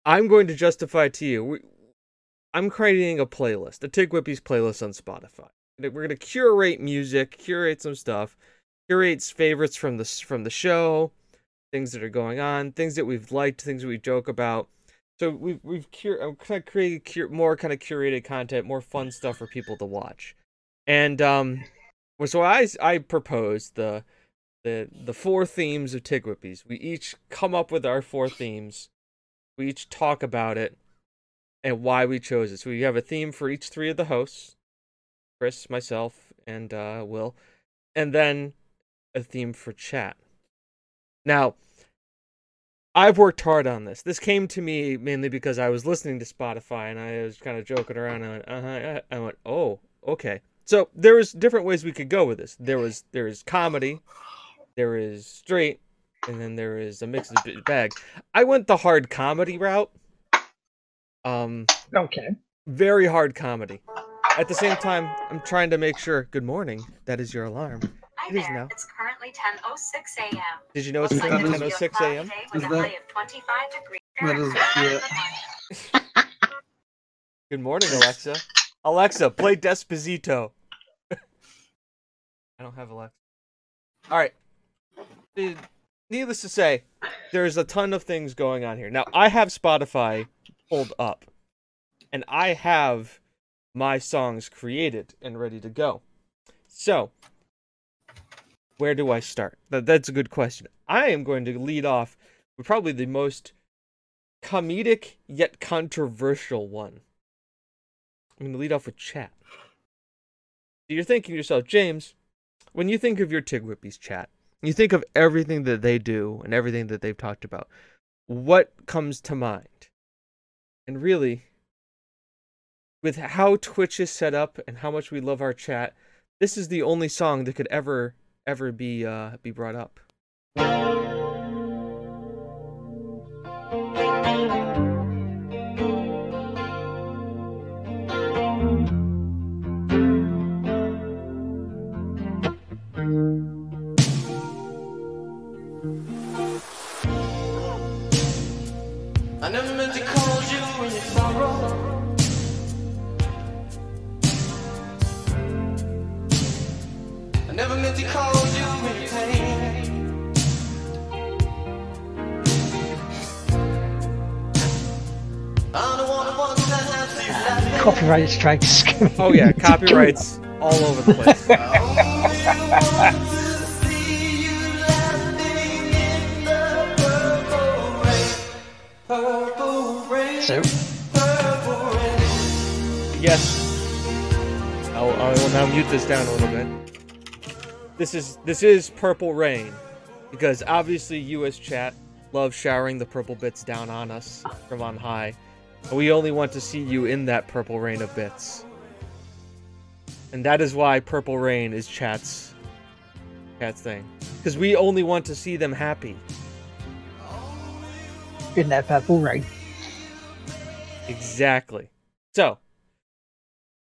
I'm going to justify to you. We, I'm creating a playlist, a Tig Whippy's playlist on Spotify. We're gonna curate music, curate some stuff, curates favorites from the from the show, things that are going on, things that we've liked, things we joke about. So we've we've I'm kind of created cur- more kind of curated content, more fun stuff for people to watch, and um, so I I proposed the the the four themes of Tig Whippies. We each come up with our four themes. We each talk about it and why we chose it. So we have a theme for each three of the hosts, Chris, myself, and uh, Will, and then a theme for chat. Now, I've worked hard on this. This came to me mainly because I was listening to Spotify and I was kind of joking around. I went, uh-huh. I went, oh, okay. So there was different ways we could go with this. There was there is comedy, there is straight, and then there is a mixed bag. I went the hard comedy route. Um, Okay. very hard comedy. At the same time, I'm trying to make sure. Good morning. That is your alarm. Hi It is there. now. It's currently 10:06 a.m. Did you know it's Is that- 10:06 a.m.? Today Is with a that- 25 degrees. That is yeah. Good morning, Alexa. Alexa, play Despacito. I don't have Alexa. All right. Needless to say, there's a ton of things going on here. Now, I have Spotify pulled up, and I have my songs created and ready to go. So, where do I start? That, that's a good question. I am going to lead off with probably the most comedic yet controversial one. I'm going to lead off with chat. You're thinking to yourself, James, when you think of your Tig Whippies chat, you think of everything that they do and everything that they've talked about. What comes to mind? And really, with how Twitch is set up and how much we love our chat, this is the only song that could ever, ever be uh, be brought up. I never meant to call you when you sorrow. I never meant to call you when you pain. I'm the one who wants to have you laughing. Copyright strikes. Oh yeah, copyrights all over the place. Yes. I'll, I will now mute this down a little bit. This is this is Purple Rain, because obviously U.S. chat loves showering the purple bits down on us from on high. We only want to see you in that purple rain of bits, and that is why Purple Rain is chat's chat's thing, because we only want to see them happy. in that purple rain. Exactly. So,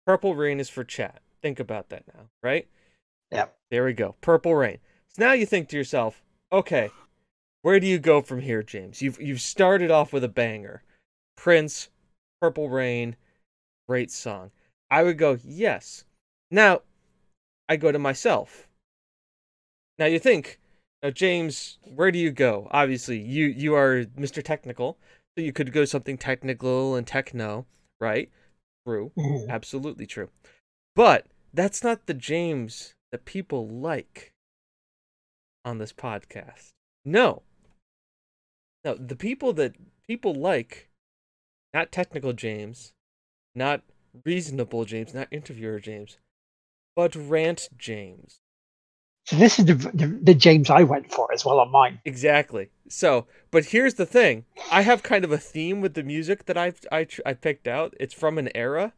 Purple Rain is for chat. Think about that now, right? Yep. There we go. Purple Rain. So now you think to yourself, okay, where do you go from here, James? You've you've started off with a banger. Prince, Purple Rain, great song. I would go, yes. Now, I go to myself. Now you think, now James, where do you go? Obviously, you you are Mr. Technical, so you could go something technical and techno, right? True. Mhm. Absolutely true. But that's not the James that people like on this podcast. No. No, the people that people like, not technical James, not reasonable James, not interviewer James, but rant James. So this is the, the, the James I went for as well on mine. Exactly. So, but here's the thing: I have kind of a theme with the music that I've I I picked out. It's from an era,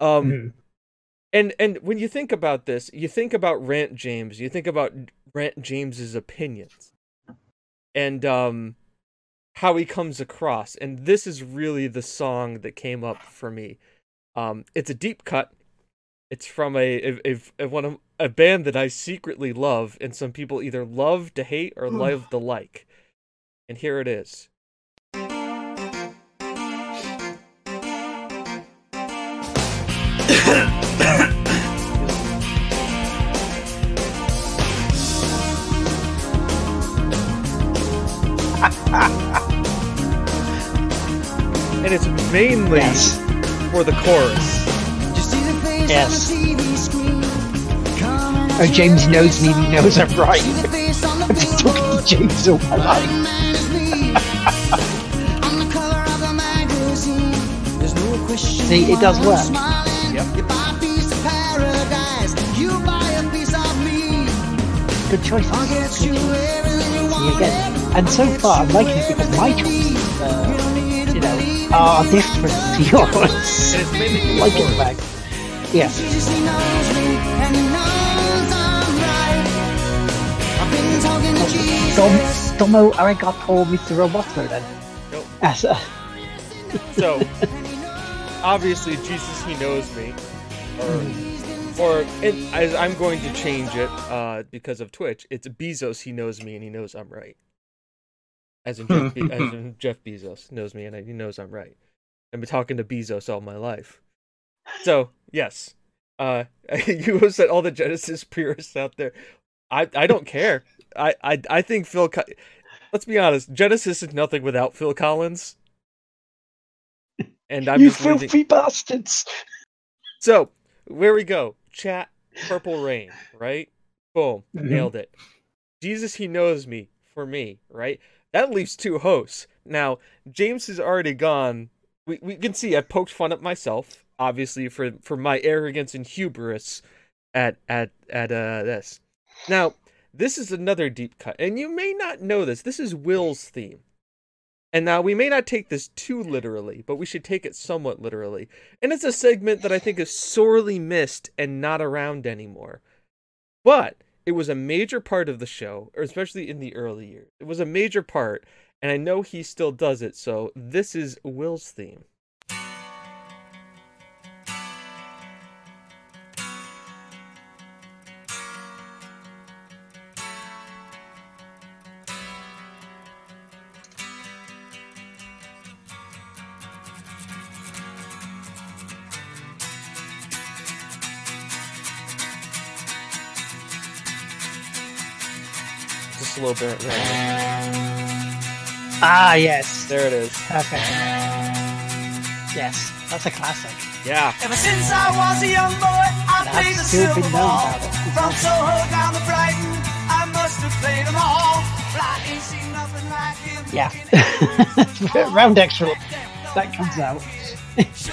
um, Mhm. and and when you think about this, you think about Rant James. You think about Rant James's opinions, and um, how he comes across. And this is really the song that came up for me. Um, it's a deep cut. It's from a, a, a, a one of a band that I secretly love, and some people either love to hate or love to like. And here it is. and it's mainly Yes. for the chorus. Yes. Oh, James knows me. He knows I'm right. I've been talking to James all my life. See, it does work. Yep. Good choice. me again. And so far, I'm liking it because my choices, uh, you know, are different to yours. And it's mainly like it back. Yeah. Domo arigato, Mr. Roboto then. Nope. As a, So, obviously, Jesus, he knows me, or, or and as I'm going to change it uh, because of Twitch. It's Bezos, he knows me, and he knows I'm right. As in Jeff, Be- as in Jeff Bezos knows me, and he knows I'm right. I've been talking to Bezos all my life. So yes, uh, you said all the Genesis purists out there. I I don't care. I I I think Phil. Co- Let's be honest. Genesis is nothing without Phil Collins. And I'm you just leaving- filthy bastards! So where we go? Chat. Purple Rain. Right. Boom. Mhm. Nailed it. Jesus, he knows me. For me. Right. That leaves two hosts. Now James is already gone. We we can see I poked fun at myself, obviously for for my arrogance and hubris at at at uh this. Now this is another deep cut, and you may not know this. This is Will's theme. And now we may not take this too literally, but we should take it somewhat literally. And it's a segment that I think is sorely missed and not around anymore. But it was a major part of the show, or especially in the early years. It was a major part, and I know he still does it, so this is Will's theme. A little bit random. Ah, yes. There it is. Perfect. Yes, that's a classic. Yeah. Ever since I was a young boy, I That's played the still been silver known ball. about it. From Soho down to Brighton, I must have played them all. But I ain't seen nothing like him. Yeah. Round extra. That comes out. It's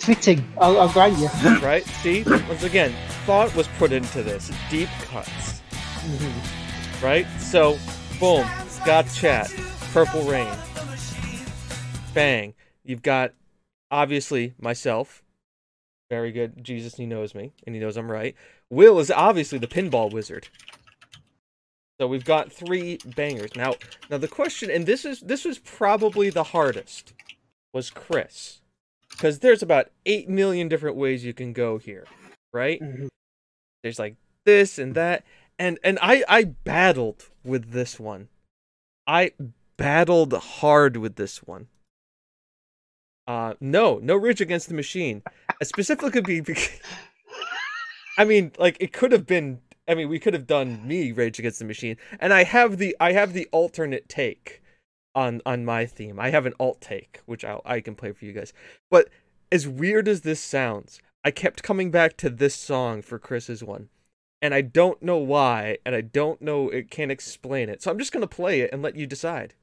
fitting. I'll, I'll grant you. Right? See? Once again, thought was put into this. Deep cuts. Right? So, boom. Got chat. Purple Rain. Bang. You've got, obviously, myself. Very good. Jesus, he knows me, and he knows I'm right. Will is obviously the pinball wizard. So we've got three bangers. Now, now the question, and this is this was probably the hardest, was Chris, because there's about eight million different ways you can go here, right? Mm-hmm. There's like this and that, and and I I battled with this one. I battled hard with this one. Uh, no, no Rage Against the Machine. Uh, Specifically, be because, I mean, like it could have been. I mean, we could have done me Rage Against the Machine, and I have the I have the alternate take on on my theme. I have an alt take, which I I can play for you guys. But as weird as this sounds, I kept coming back to this song for Chris's one, and I don't know why, and I don't know it can't explain it. So I'm just gonna play it and let you decide.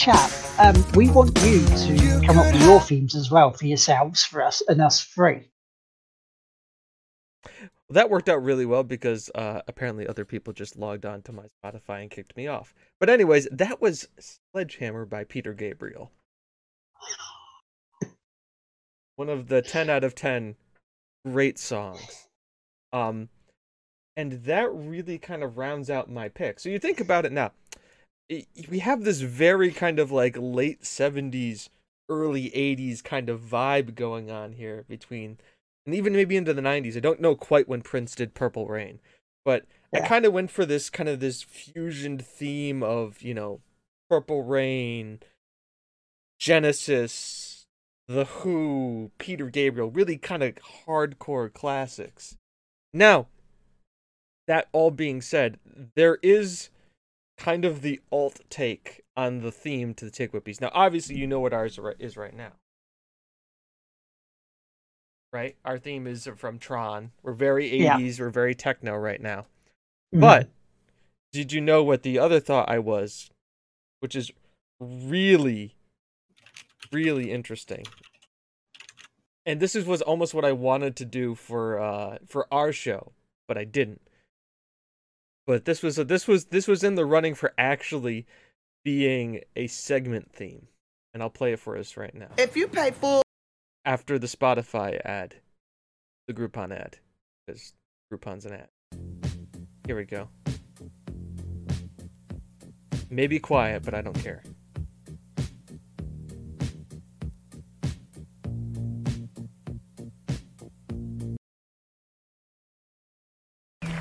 Chat, um, we want you to come up with your themes as well for yourselves, for us, and us free. that worked out really well because uh, apparently other people just logged on to my Spotify and kicked me off. But anyways, that was Sledgehammer by Peter Gabriel. One of the 10 out of 10 great songs. Um and that really kind of rounds out my pick. So you think about it now. We have this very kind of like late 70s, early 80s kind of vibe going on here between and even maybe into the 90s. I don't know quite when Prince did Purple Rain, But I kind of went for this kind of this fusion theme of you know, Purple Rain, Genesis, The Who, Peter Gabriel, really kind of hardcore classics. Now, that all being said, there is kind of the alt take on the theme to the Tick Whippies. Now, obviously, you know what ours is right now. Right? Our theme is from Tron. We're very Yeah. 80s, we're very techno right now. Mhm. But did you know what the other thought I was, which is really, really interesting? And this is was almost what I wanted to do for uh for our show, but I didn't. But this was this was this was in the running for actually being a segment theme, and I'll play it for us right now If you pay full after the Spotify ad, the Groupon ad, because Groupon's an ad. Here we go. Maybe quiet, but I don't care.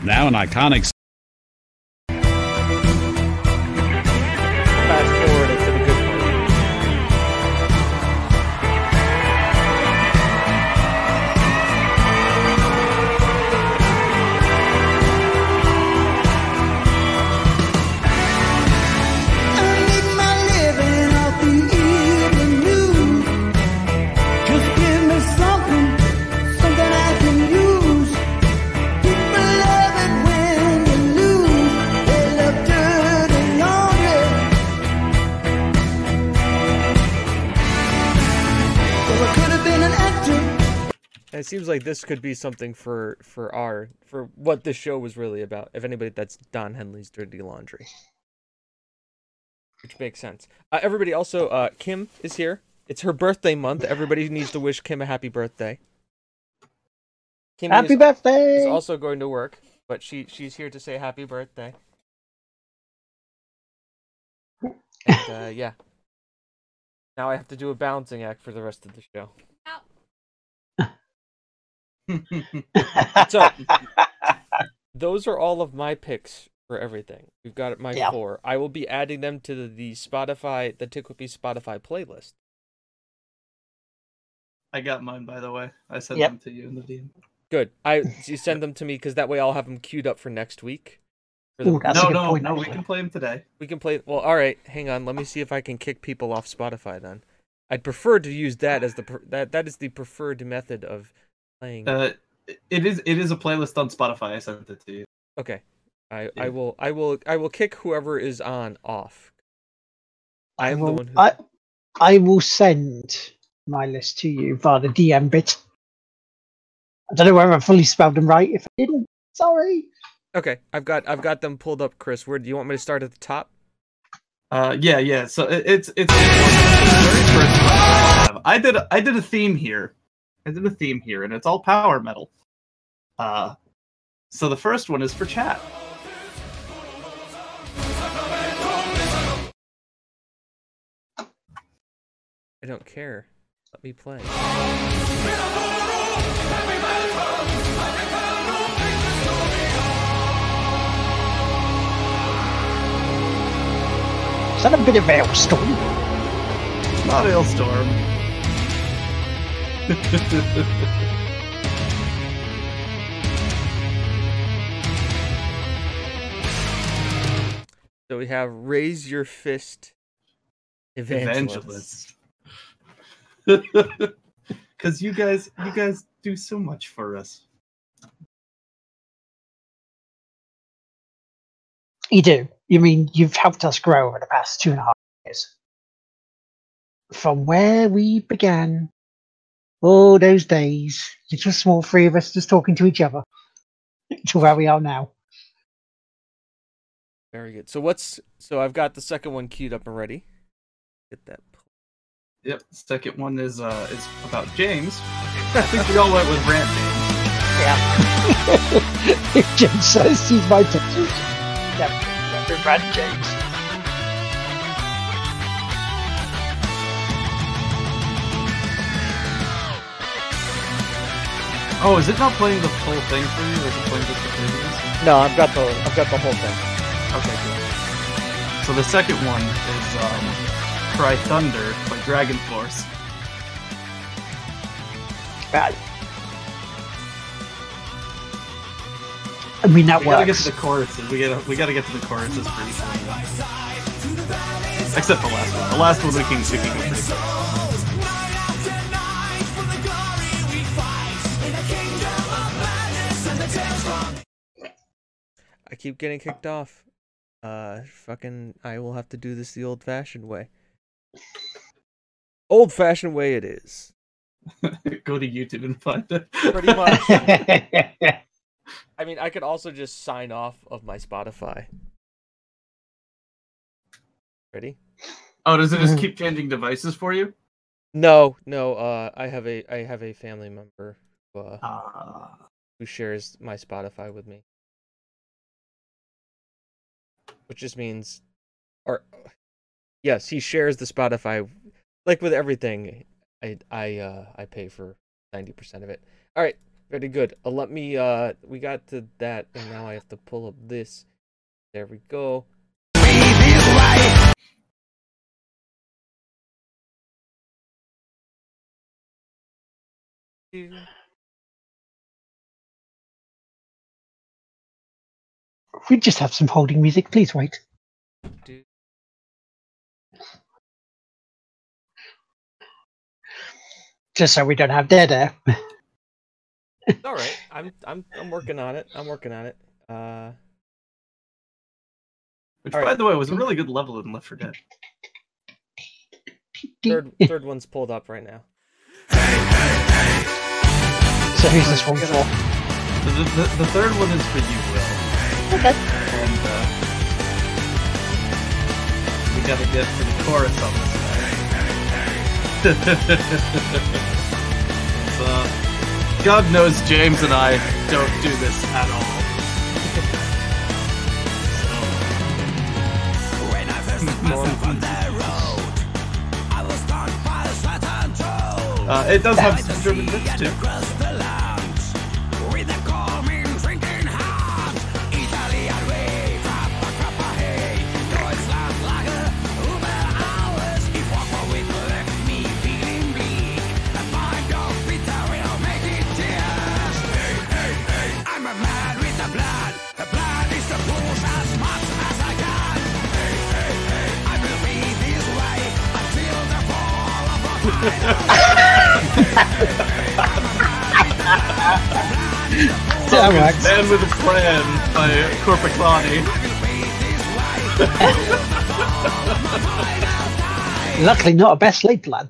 Now an iconic seems like this could be something for for our for what this show was really about. If anybody, that's Don Henley's Dirty Laundry, which makes sense. Uh, everybody, also, uh, Kim is here. It's her birthday month. Everybody needs to wish Kim a happy birthday. Kimmy Happy is, birthday! is also going to work, but she she's here to say happy birthday. And, uh, yeah. Now I have to do a balancing act for the rest of the show. so those are all of my picks for everything. We've got my Yeah. four. I will be adding them to the, the Spotify, the Ticklippy Spotify playlist. I got mine, by the way. I sent Yep. them to you in the DM. Good. I you send them to me because that way I'll have them queued up for next week. For the- Ooh, no, good no, point, no. We can play them today. we can play. Well, all right. Hang on. Let me see if I can kick people off Spotify. Then I'd prefer to use that as the pre- that that is the preferred method of playing. Uh, it is it is a playlist on Spotify. I sent it to you. okay. I, yeah. I will I will I will kick whoever is on off. I am the will- one who I, I will send my list to you via the DM bit. I don't know whether I fully spelled them right. If I didn't, sorry. Okay, I've got I've got them pulled up, Chris. Where do you want me to start at the top? Uh, yeah, yeah. So it, it's it's the very first one I have. I did a, I did a theme here. I did a theme here, and it's all power metal. Uh, so the first one is for chat. I don't care. Let me play. Is that a bit of Ailstorm? It's not Halestorm. So we have raise your fist, evangelist. Evangelist. Because you guys, you guys do so much for us. You do. You mean you've helped us grow over the past two and a half years? From where we began, all those days, just a small three of us just talking to each other, to where we are now. Very good. So what's so I've got the second one queued up and ready. Get that. Yep. Second one is uh is about James. I think we all went with Rant James. Yeah. If James says he's my Texas, never, never Brad James. Oh, is it not playing the full thing for you, or is it playing just the previews? No, I've got the I've got the whole thing. Okay, good. So the second one is um, Cry Thunder by Dragon Force. Right. I mean that one. we gotta get to the choruses. We gotta we gotta get to the choruses each one. Except the last one. The last one we can we can go pretty quick. Keep getting kicked off. Uh, fucking, I will have to do this the old-fashioned way. Old-fashioned way it is. go to YouTube and find it. Pretty much. I mean, I could also just sign off of my Spotify. Ready? Oh, does it just keep changing devices for you? No, no. Uh, I have a I have a family member who, uh, Ah. who shares my Spotify with me, which just means, or yes, he shares the Spotify. Like with everything, I I uh I pay for ninety percent of it. All right, very good. Uh, let me. Uh, we got to that, and now I have to pull up this. There we go. We just have some holding music. Please wait. Dude. Just so we don't have dead air. It's all right. I'm I'm I'm working on it. I'm working on it. Uh, Which, All by right. the way, was a really good level in Left 4 Dead. third third one's pulled up right now. So who's this one for? The, the, the third one is for you, Will. Okay. And uh, we gotta get to the chorus on this. so, God knows James and I don't do this at all. Uh, it does have some German bits too. That works. Man with a Plan by Korpiklaani. Luckily, not a best laid plan.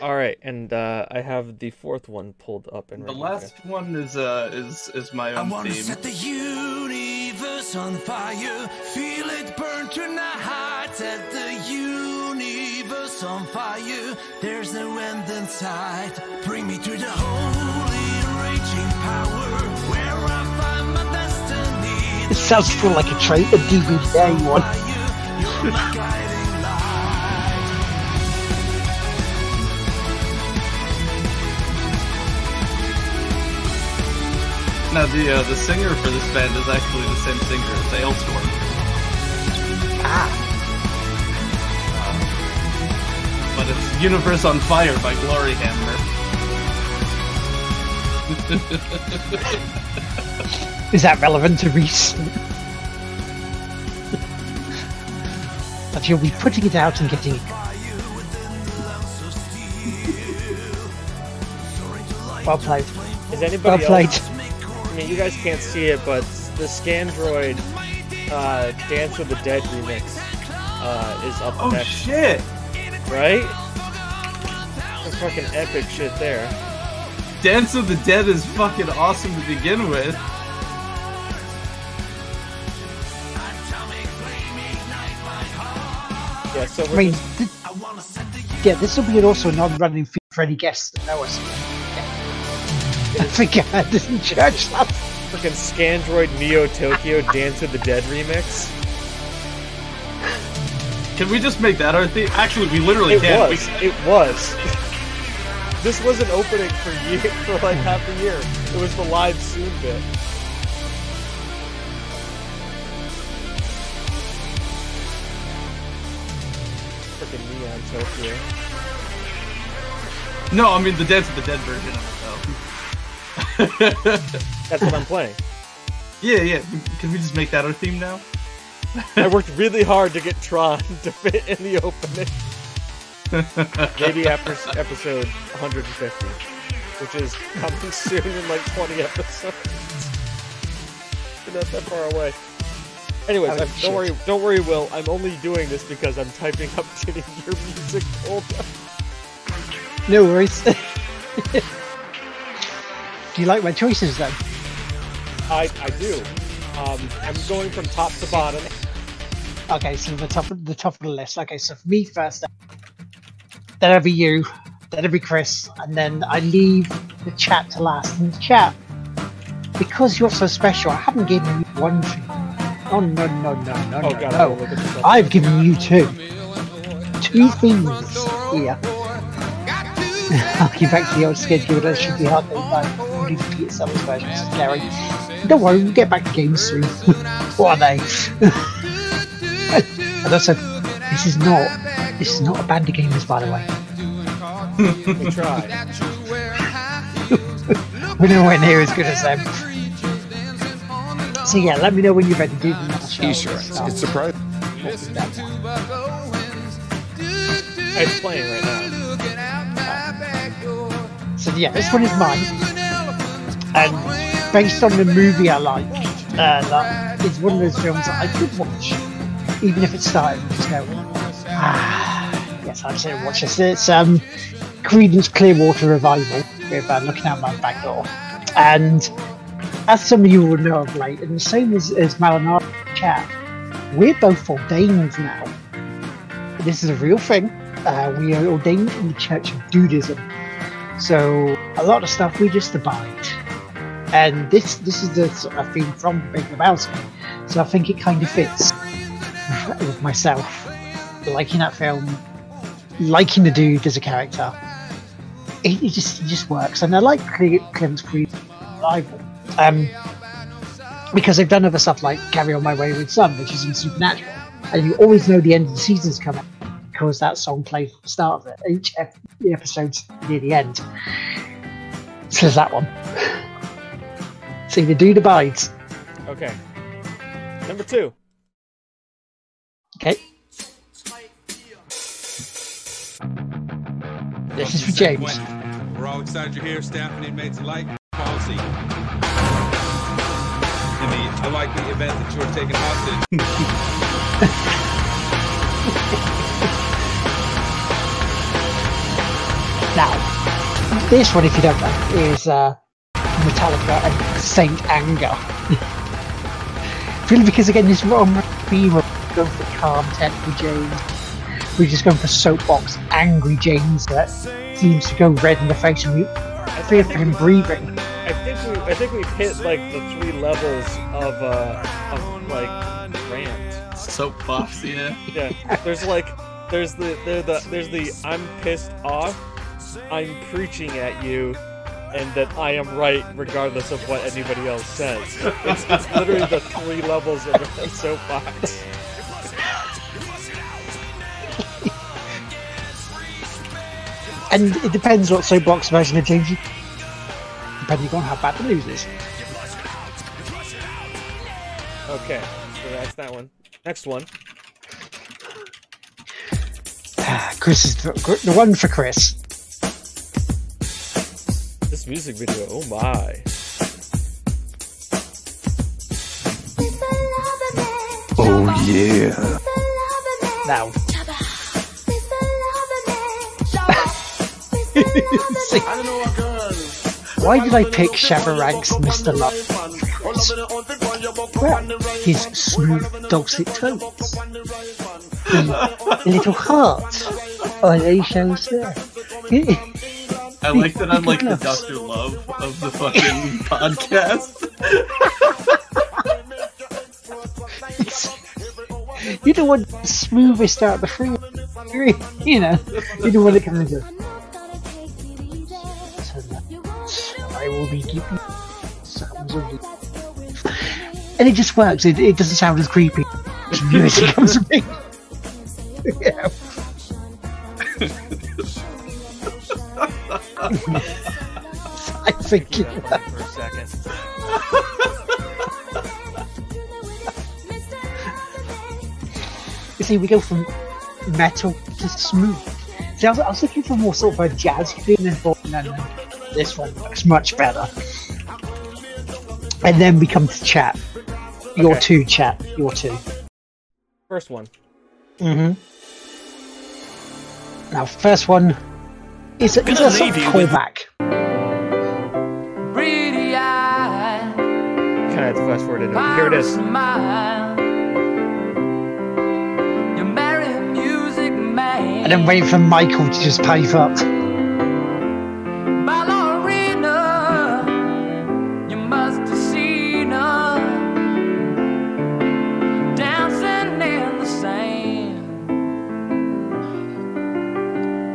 All right, and uh, I have the fourth one pulled up and The ready. last one is uh is is my I own wanna theme. set the universe on fire, feel it burn tonight. Set the universe on fire. There's no end in sight. Bring me to the holy raging power, where I find my destiny. It sounds full like a trait, a DVD one. You're my guiding light. Now the uh, the singer for this band is actually the same singer as Alestorm. Ah. But it's Universe on Fire by Gloryhammer. Is that relevant to Reese? but you'll be putting it out and getting it. Well played. Is anybody Well played. else? I mean, you guys can't see it, but the Scandroid uh, Dance with the Dead remix uh, is up Oh next. shit! Right? Some fucking epic shit there. Dance of the Dead is fucking awesome to begin with. Yeah, so I we're mean, just, th- yeah, this will be also a non-running feed for any guests that know us. I think I had this in church fucking Scandroid Neo Tokyo Dance of the Dead remix. Can we just make that our theme? Actually, we literally it can. Was. We... It was. this was an opening for year, for like half a year. It was the live soon bit. Freaking neon Tokyo. No, I mean the Dance of the Dead version of it, though. That's what I'm playing. Yeah, yeah. Can we just make that our theme now? I worked really hard to get Tron to fit in the opening. Maybe after episode 150, which is coming soon in like 20 episodes. We're not that far away. Anyways, Oh, don't worry, don't worry, Will. I'm only doing this because I'm typing up getting your music up. No worries. Do you like my choices then? I I do. Um, I'm going from top to bottom. Okay, so the top of the top of the list. Okay, so for me first, then be you, then be Chris, and then I leave the chat to last. And the chat, because you're so special, I haven't given you one thing. Oh no no no no Oh no god, no! will look at this up. I've given you two, two things here. I'll get back to the old schedule. That should be hard to find. Only the Peter Sellers version, Gary. Don't worry, we'll get back to games soon. what are they? and also, this is not this is not a band of gamers, by the way. We tried. We're nowhere near as good as them. So yeah, let me know when you're ready to do the next show. Esurance. So, It's surprising. what was that? It's playing right now. So yeah, this one is mine, and based on the movie I like, uh, that it's one of those films that I could watch, even if it started and just go, ah, yes, I'd say watch this. It's um, Creedence Clearwater Revival with uh, Looking Out My Back Door, and as some of you will know of late, and the same as, as Malinara chat, we're both ordained now. This is a real thing. Uh, we are ordained in the Church of Dudeism. So a lot of stuff we just abide. And this this is the sort of theme from Big Lebowski. So I think it kind of fits with- myself. Liking that film, liking the dude as a character. It, it just just works. And I like Cle- Clem's Creed Rival. Um because they've done other stuff like Carry On My Wayward Son, which is in Supernatural. And you always know the end of the season's coming because that song plays at the start of it. Each ep- the episode's near the end. So that one. See, the dude abides. Okay. Number two. Okay. This is for James. We're all excited you're here, staff and inmates alike. Policy. In the unlikely event that you are taken hostage. Now, this one, if you don't know, is uh, Metallica and Saint Anger. Really, because again, this wrong going for calm tempo James. We're just going for soapbox angry James that seems to go red in the face and you fear for him breathing. I think we I think we've hit like the three levels of uh of like rant. Soapbox, yeah. Yeah. There's like there's the there's the there's the I'm pissed off, I'm preaching at you, and that I am right regardless of what anybody else says. It's, it's literally the three levels of a soapbox. And it depends what soapbox version of James you depending on how bad the news is. Okay, so that's that one. Next one. Ah, Chris is the, the one for Chris. This music video, oh my. Oh yeah. Now, why did I pick Shabba Mr. Love? Well, his smooth, dulcet tones. The little heart. Oh, there shows there. I like that I'm like the Nicholas. Doctor Love of the fucking podcast. You don't want the smoothest out of the three. You know, you don't want it coming to. I will be giving sounds of. And it just works. It, it doesn't sound as creepy. As music comes to me. yeah. I think. Yeah. You see, we go from metal to smooth. See, I was, I was looking for more sort of a jazz feeling involved, and then this one looks much better. And then we come to chat. Your Okay. two, chat. Your two. First one. Mm-hmm. Now, first one is a, is a sort of callback. Kind of have to fast forward it. Here it is. And then wait for Michael to just pipe up.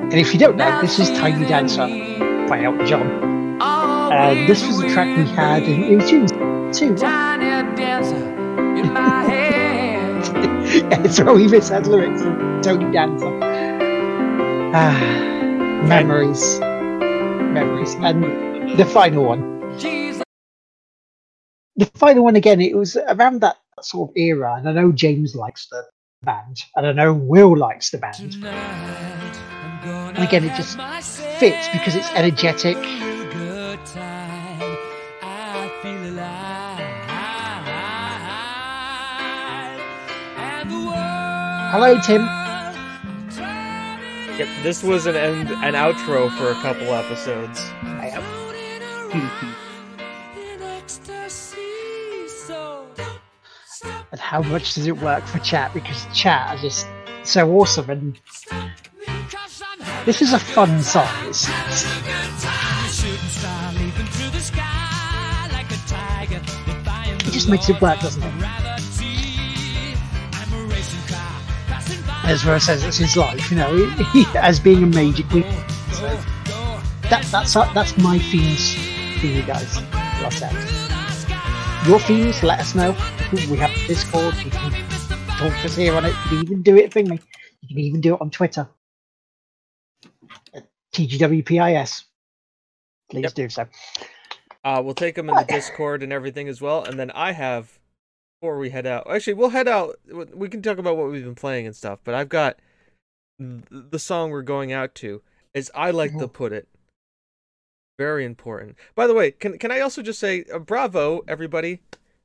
And if you don't know, this is Tiny Dancer by Elton John. And this was a track we had in iTunes too. Tiny Dancer in my head. yeah, so we misheard lyrics of Tony Dancer. Ah, memories. Memories. And the final one. The final one again, it was around that sort of era, and I know James likes the band, and I know Will likes the band. And again, it just fits because it's energetic. Hello, Tim. Yep, this was an end, an outro for a couple episodes. And how much does it work for chat? Because chat are just so awesome, and this is a fun song. It's, it just makes it work, doesn't it? As Rose says, it's his life, you know, as being a major queen. So that, that's that's my themes for you guys. I said. Your themes, let us know. We have Discord. You can talk to us here on it. You can even do it me. You can even do it on Twitter. At TGWPIS. Please do so. Uh, we'll take them in the Discord and everything as well. And then I have, before we head out, actually, we'll head out. We can talk about what we've been playing and stuff. But I've got the song we're going out to, as I like to put it, very important. By the way, can can I also just say uh, bravo everybody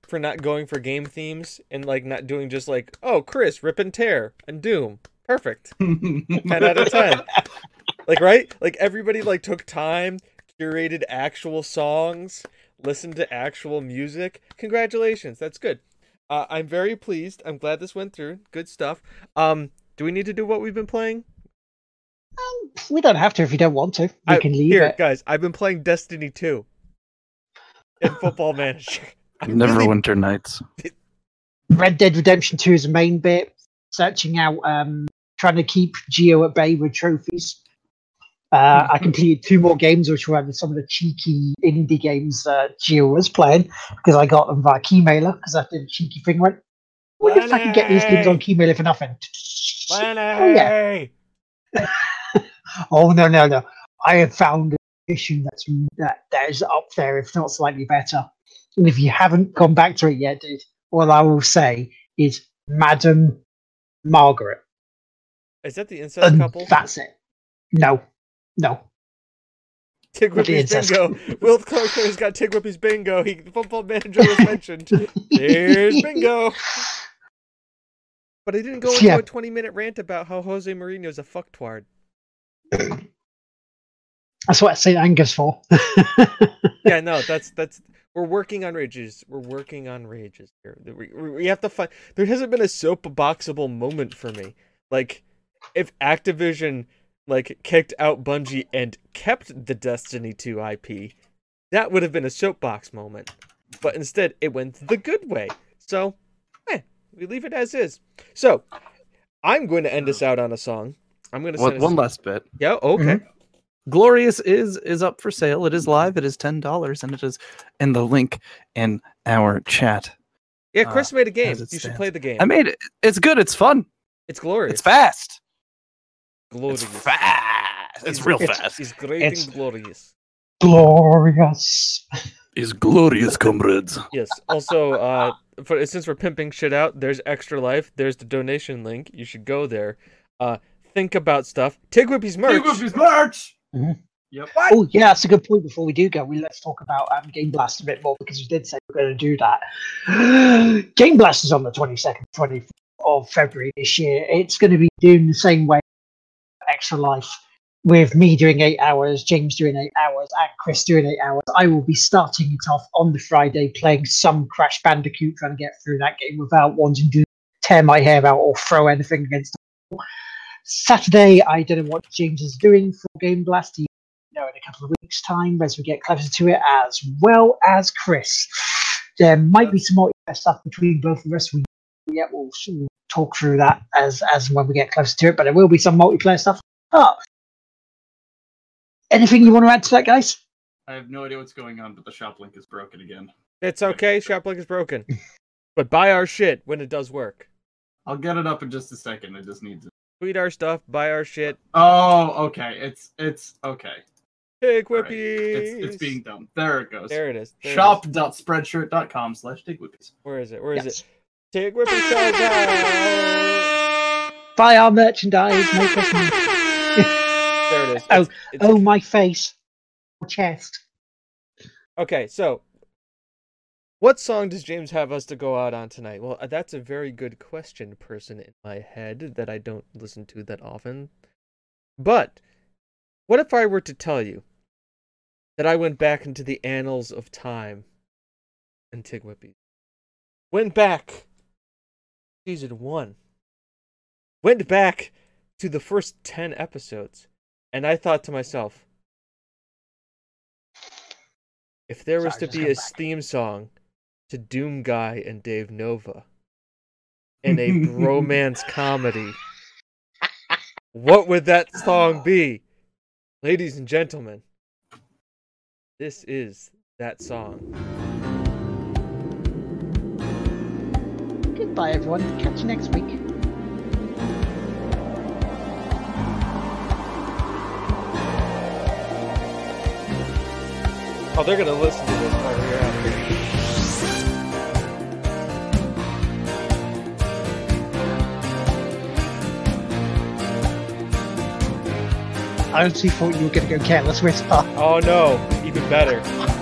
for not going for game themes and like not doing just like oh Chris rip and tear and Doom. Perfect. Ten out of ten. Like right? Like everybody like took time curated actual songs listened to actual music. Congratulations. That's good uh, i'm very pleased i'm glad this went through good stuff um do we need to do what we've been playing We don't have to if you don't want to. We I- can leave here it. guys i've been playing destiny 2 and football manager I Never really- winter nights. Red Dead Redemption 2 is the main bit. Searching out, um, trying to keep Geo at bay with trophies. Uh, I completed two more games, which were some of the cheeky indie games that Geo was playing because I got them via Keymailer because I did a cheeky thing. Went, wonder if I can get these games on Keymailer for nothing. Oh, yeah. Oh no, no, no! I have found an issue that's that that is up there, if not slightly better. And if you haven't gone back to it yet, dude, all I will say is Madam Margaret. is that the incest And couple that's it. No, no. Tig Whippy's bingo. Will Clark's got Tig Whippy's bingo. He football manager was mentioned. There's bingo. But I didn't go into Yeah. a 20 minute rant about how Jose Mourinho's a fucktward. That's what St. Angus for. Yeah, no, that's that's we're working on rages. We're working on rages here. We, we we have to find. There hasn't been a soapboxable moment for me. Like, if Activision like kicked out Bungie and kept the Destiny 2 IP, that would have been a soapbox moment. But instead, it went the good way. So, eh, we leave it as is. So, I'm going to end us out on a song. I'm going to One, send us- one last bit. Yeah. Okay. Glorious is is up for sale. It is live. It is ten dollars, and it is in the link in our chat. Yeah, Chris uh, made a game. as it You should play the game. I made it. It's good. It's fun. It's glorious. It's fast. Glorious. It's fast. It's real It's- fast. He's great It's- and glorious. Glorious. Is glorious, comrades. Yes. Also, uh, for, since we're pimping shit out, there's Extra Life. There's the donation link. You should go there. Uh, think about stuff. Tig Whippy's merch. Tig Whippy's merch. Mhm. Yep. Oh yeah, that's a good point. Before we do go, we let's talk about um, Game Blast a bit more because we did say we're going to do that. Game Blast is on the twenty second, twenty of February this year. It's going to be doing the same way, Extra Life, with me doing eight hours, James doing eight hours, and Chris doing eight hours. I will be starting it off on the Friday, playing some Crash Bandicoot, trying to get through that game without wanting to tear my hair out or throw anything against the wall. Saturday, I don't know what James is doing for Game Blast. You know in a couple of weeks' time as we get closer to it, as well as Chris. There might be some more stuff between both of us. We yeah, we'll, we'll talk through that as as when we get closer to it. But there will be some multiplayer stuff up. Anything you want to add to that, guys? I have no idea what's going on, but the shop link is broken again. It's okay. Shop link is broken. but buy our shit when it does work. I'll get it up in just a second. I just need to. Tweet our stuff. Buy our shit. Oh, okay. It's it's okay. Tig All right. Whippies. It's, it's being done. There it goes. There it is. There it is. Shop.spreadshirt.com slash digwhippies. Where is it? Where is Yes. it? Tig Whippy sells out. Buy our merchandise, make us money. There it is. Oh, It's- it's- oh, my face, chest. Okay, so what song does James have us to go out on tonight? Well, uh, that's a very good question, person in my head that I don't listen to that often. But what if I were to tell you that I went back into the annals of time and Tig Whippy? Went back season one. Went back to the first 10 episodes. And I thought to myself, if there was Sorry, to be a back. theme song to Doom Guy and Dave Nova in a bromance comedy, what would that song be? Ladies and gentlemen, this is that song. Goodbye, everyone. Catch you next week. Oh, they're gonna listen to this while we're out here. I honestly thought you were going to go careless whisper. Oh no, even better.